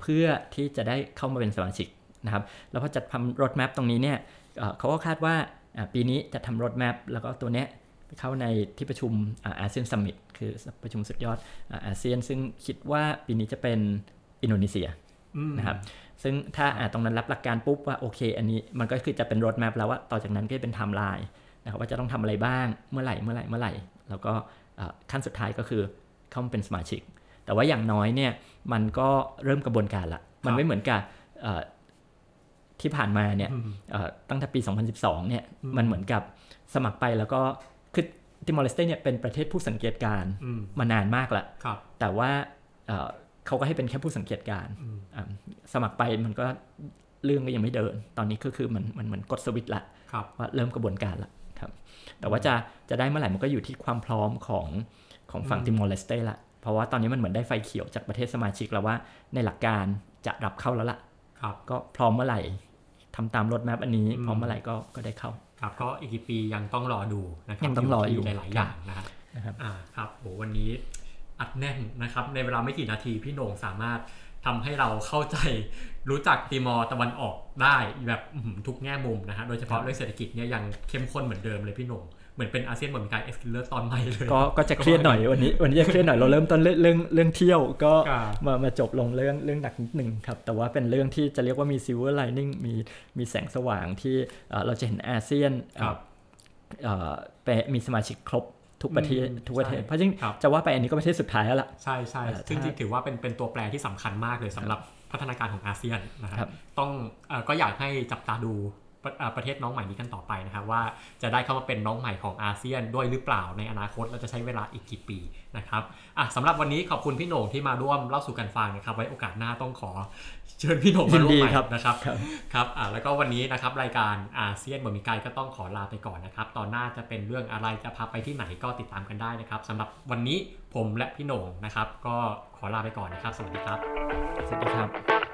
เพื่อที่จะได้เข้ามาเป็นสมาชิกนะครับแล้วพอจัดทำ road map ตรงนี้เนี่ยเอ่อเขาก็คาดว่าอ่าปีนี้จะทำ road map แล้วก็ตัวเนี้ยไปเข้าในที่ประชุม ASEAN Summit คือประชุมสุดยอดอาอาเซียน ซึ่งคิดว่าปีนี้จะเป็นอินโดนีเซียอืม นะครับซึ่งถ้าอ่าตรงนั้นรับหลักการปุ๊บว่าโอเค อันนี้มันก็คือจะเป็น road map แล้วว่าต่อจากนั้นก็จะเป็นไทม์ไลน์นะครับว่าจะต้องทำอะไรบ้างเมื่อไหร่เมื่อไหร่เมื่อไหร่ แล้วก็อ่าขั้นสุดท้ายก็คือเข้ามาเป็นสมาชิก แต่ว่าอย่างน้อยเนี่ยมันก็เริ่มกระบวนการละมันไม่เหมือนกับเอ่อที่ผ่านมาเนี่ยเอ่อตั้งแต่ปี 2012 เนี่ยมันเหมือนกับสมัครไปแล้วก็คือติมอร์เลสเตเนี่ยเป็นประเทศผู้สังเกตการณ์อืมมานานมากละครับแต่ว่า เอ่อเขาก็ให้เป็นแค่ผู้สังเกตการณ์อ่าสมัครไปมันก็เรื่องก็ยังไม่เดิน ตอนนี้ก็คือมันมันเหมือนกดสวิตช์ละครับว่าเริ่มกระบวนการละครับ แต่ว่าจะจะได้เมื่อไหร่มันก็อยู่ที่ความพร้อมของของฝั่งติมอร์เลสเตละเพราะว่าตอนนี้มันเหมือนได้ไฟเขียวจากประเทศสมาชิกแล้วว่าในหลักการจะรับเข้าแล้วละครับก็พร้อมเมื่อไหร่ทำตามรถแมพอันนี้อืมพร้อมเมื่อไหร่ก็ก็ได้เข้าครับก็อีกกี่ปียังต้องรอดูนะครับยังต้องรออยู่ที่หลายๆอย่างนะครับนะครับอ่าครับโหวันนี้ อัดแน่นนะครับ ในเวลาไม่กี่นาทีพี่โหน่งสามารถทำให้เราเข้าใจรู้จักติมอร์ตะวันออกได้แบบอื้อหือทุกแง่มุมนะฮะโดยเฉพาะครับเรื่องเศรษฐกิจเนี่ยยังเข้มข้นเหมือนเดิมเลยพี่โหน่งเหมือนเป็นอาเซียนเหมือนกันเอ็กซ์เลอร์ตอนใหม่เลยก็ก็จะเครียดหน่อยวันนี้วันนี้จะเครียดหน่อยเราเริ่มต้นเรื่องเรื่องเรื่องเที่ยวก็ครับมามาจบลงเรื่องเรื่องหนักนิดหนึ่งครับ แต่ว่าเป็นเรื่องที่จะเรียกว่ามี silver lining มีมีแสงสว่างที่เอ่อเราจะเห็นอาเซียนครับเอ่อเปมีสมาชิกครบ ทุกประเทศอืมทุกประเทศใช่เพราะจริงครับจะว่าไปอันนี้ก็ประเทศสุดท้ายแล้วล่ะใช่ใช่เอ่อซึ่งถ้าถือว่าเป็นเป็นตัวแปรที่สำคัญมากเลยสำหรับพัฒนาการของอาเซียนนะคครัรับบต้องเอ่อก็อยากให้จับตาดู ประเอ่อประเทศน้องใหม่นี้กันต่อไปนะครับว่าจะได้เข้ามาเป็นน้องใหม่ของอาเซียนด้วยหรือเปล่าในอนาคตเราจะใช้เวลาอีกกี่ปีนะครับอะสำหรับวันนี้ขอบคุณพี่โหน่งที่มาร่วมเล่าสู่กันฟังนะครับไว้โอกาสหน้าต้องขอเชิญพี่โหน่งมาร่วมยินดีใหม่ครับนะครับครับครับอ่าแล้วก็วันนี้นะครับรายการอาเซียนบะหมี่ไก่ก็ต้องขอลาไปก่อนนะครับตอนหน้าจะเป็นเรื่องอะไรจะพาไปที่ไหนก็ติดตามกันได้นะครับสำหรับวันนี้ผมและพี่โหน่งนะครับ ก็ขอลาไปก่อนนะครับ สวัสดีครับ สวัสดีครับ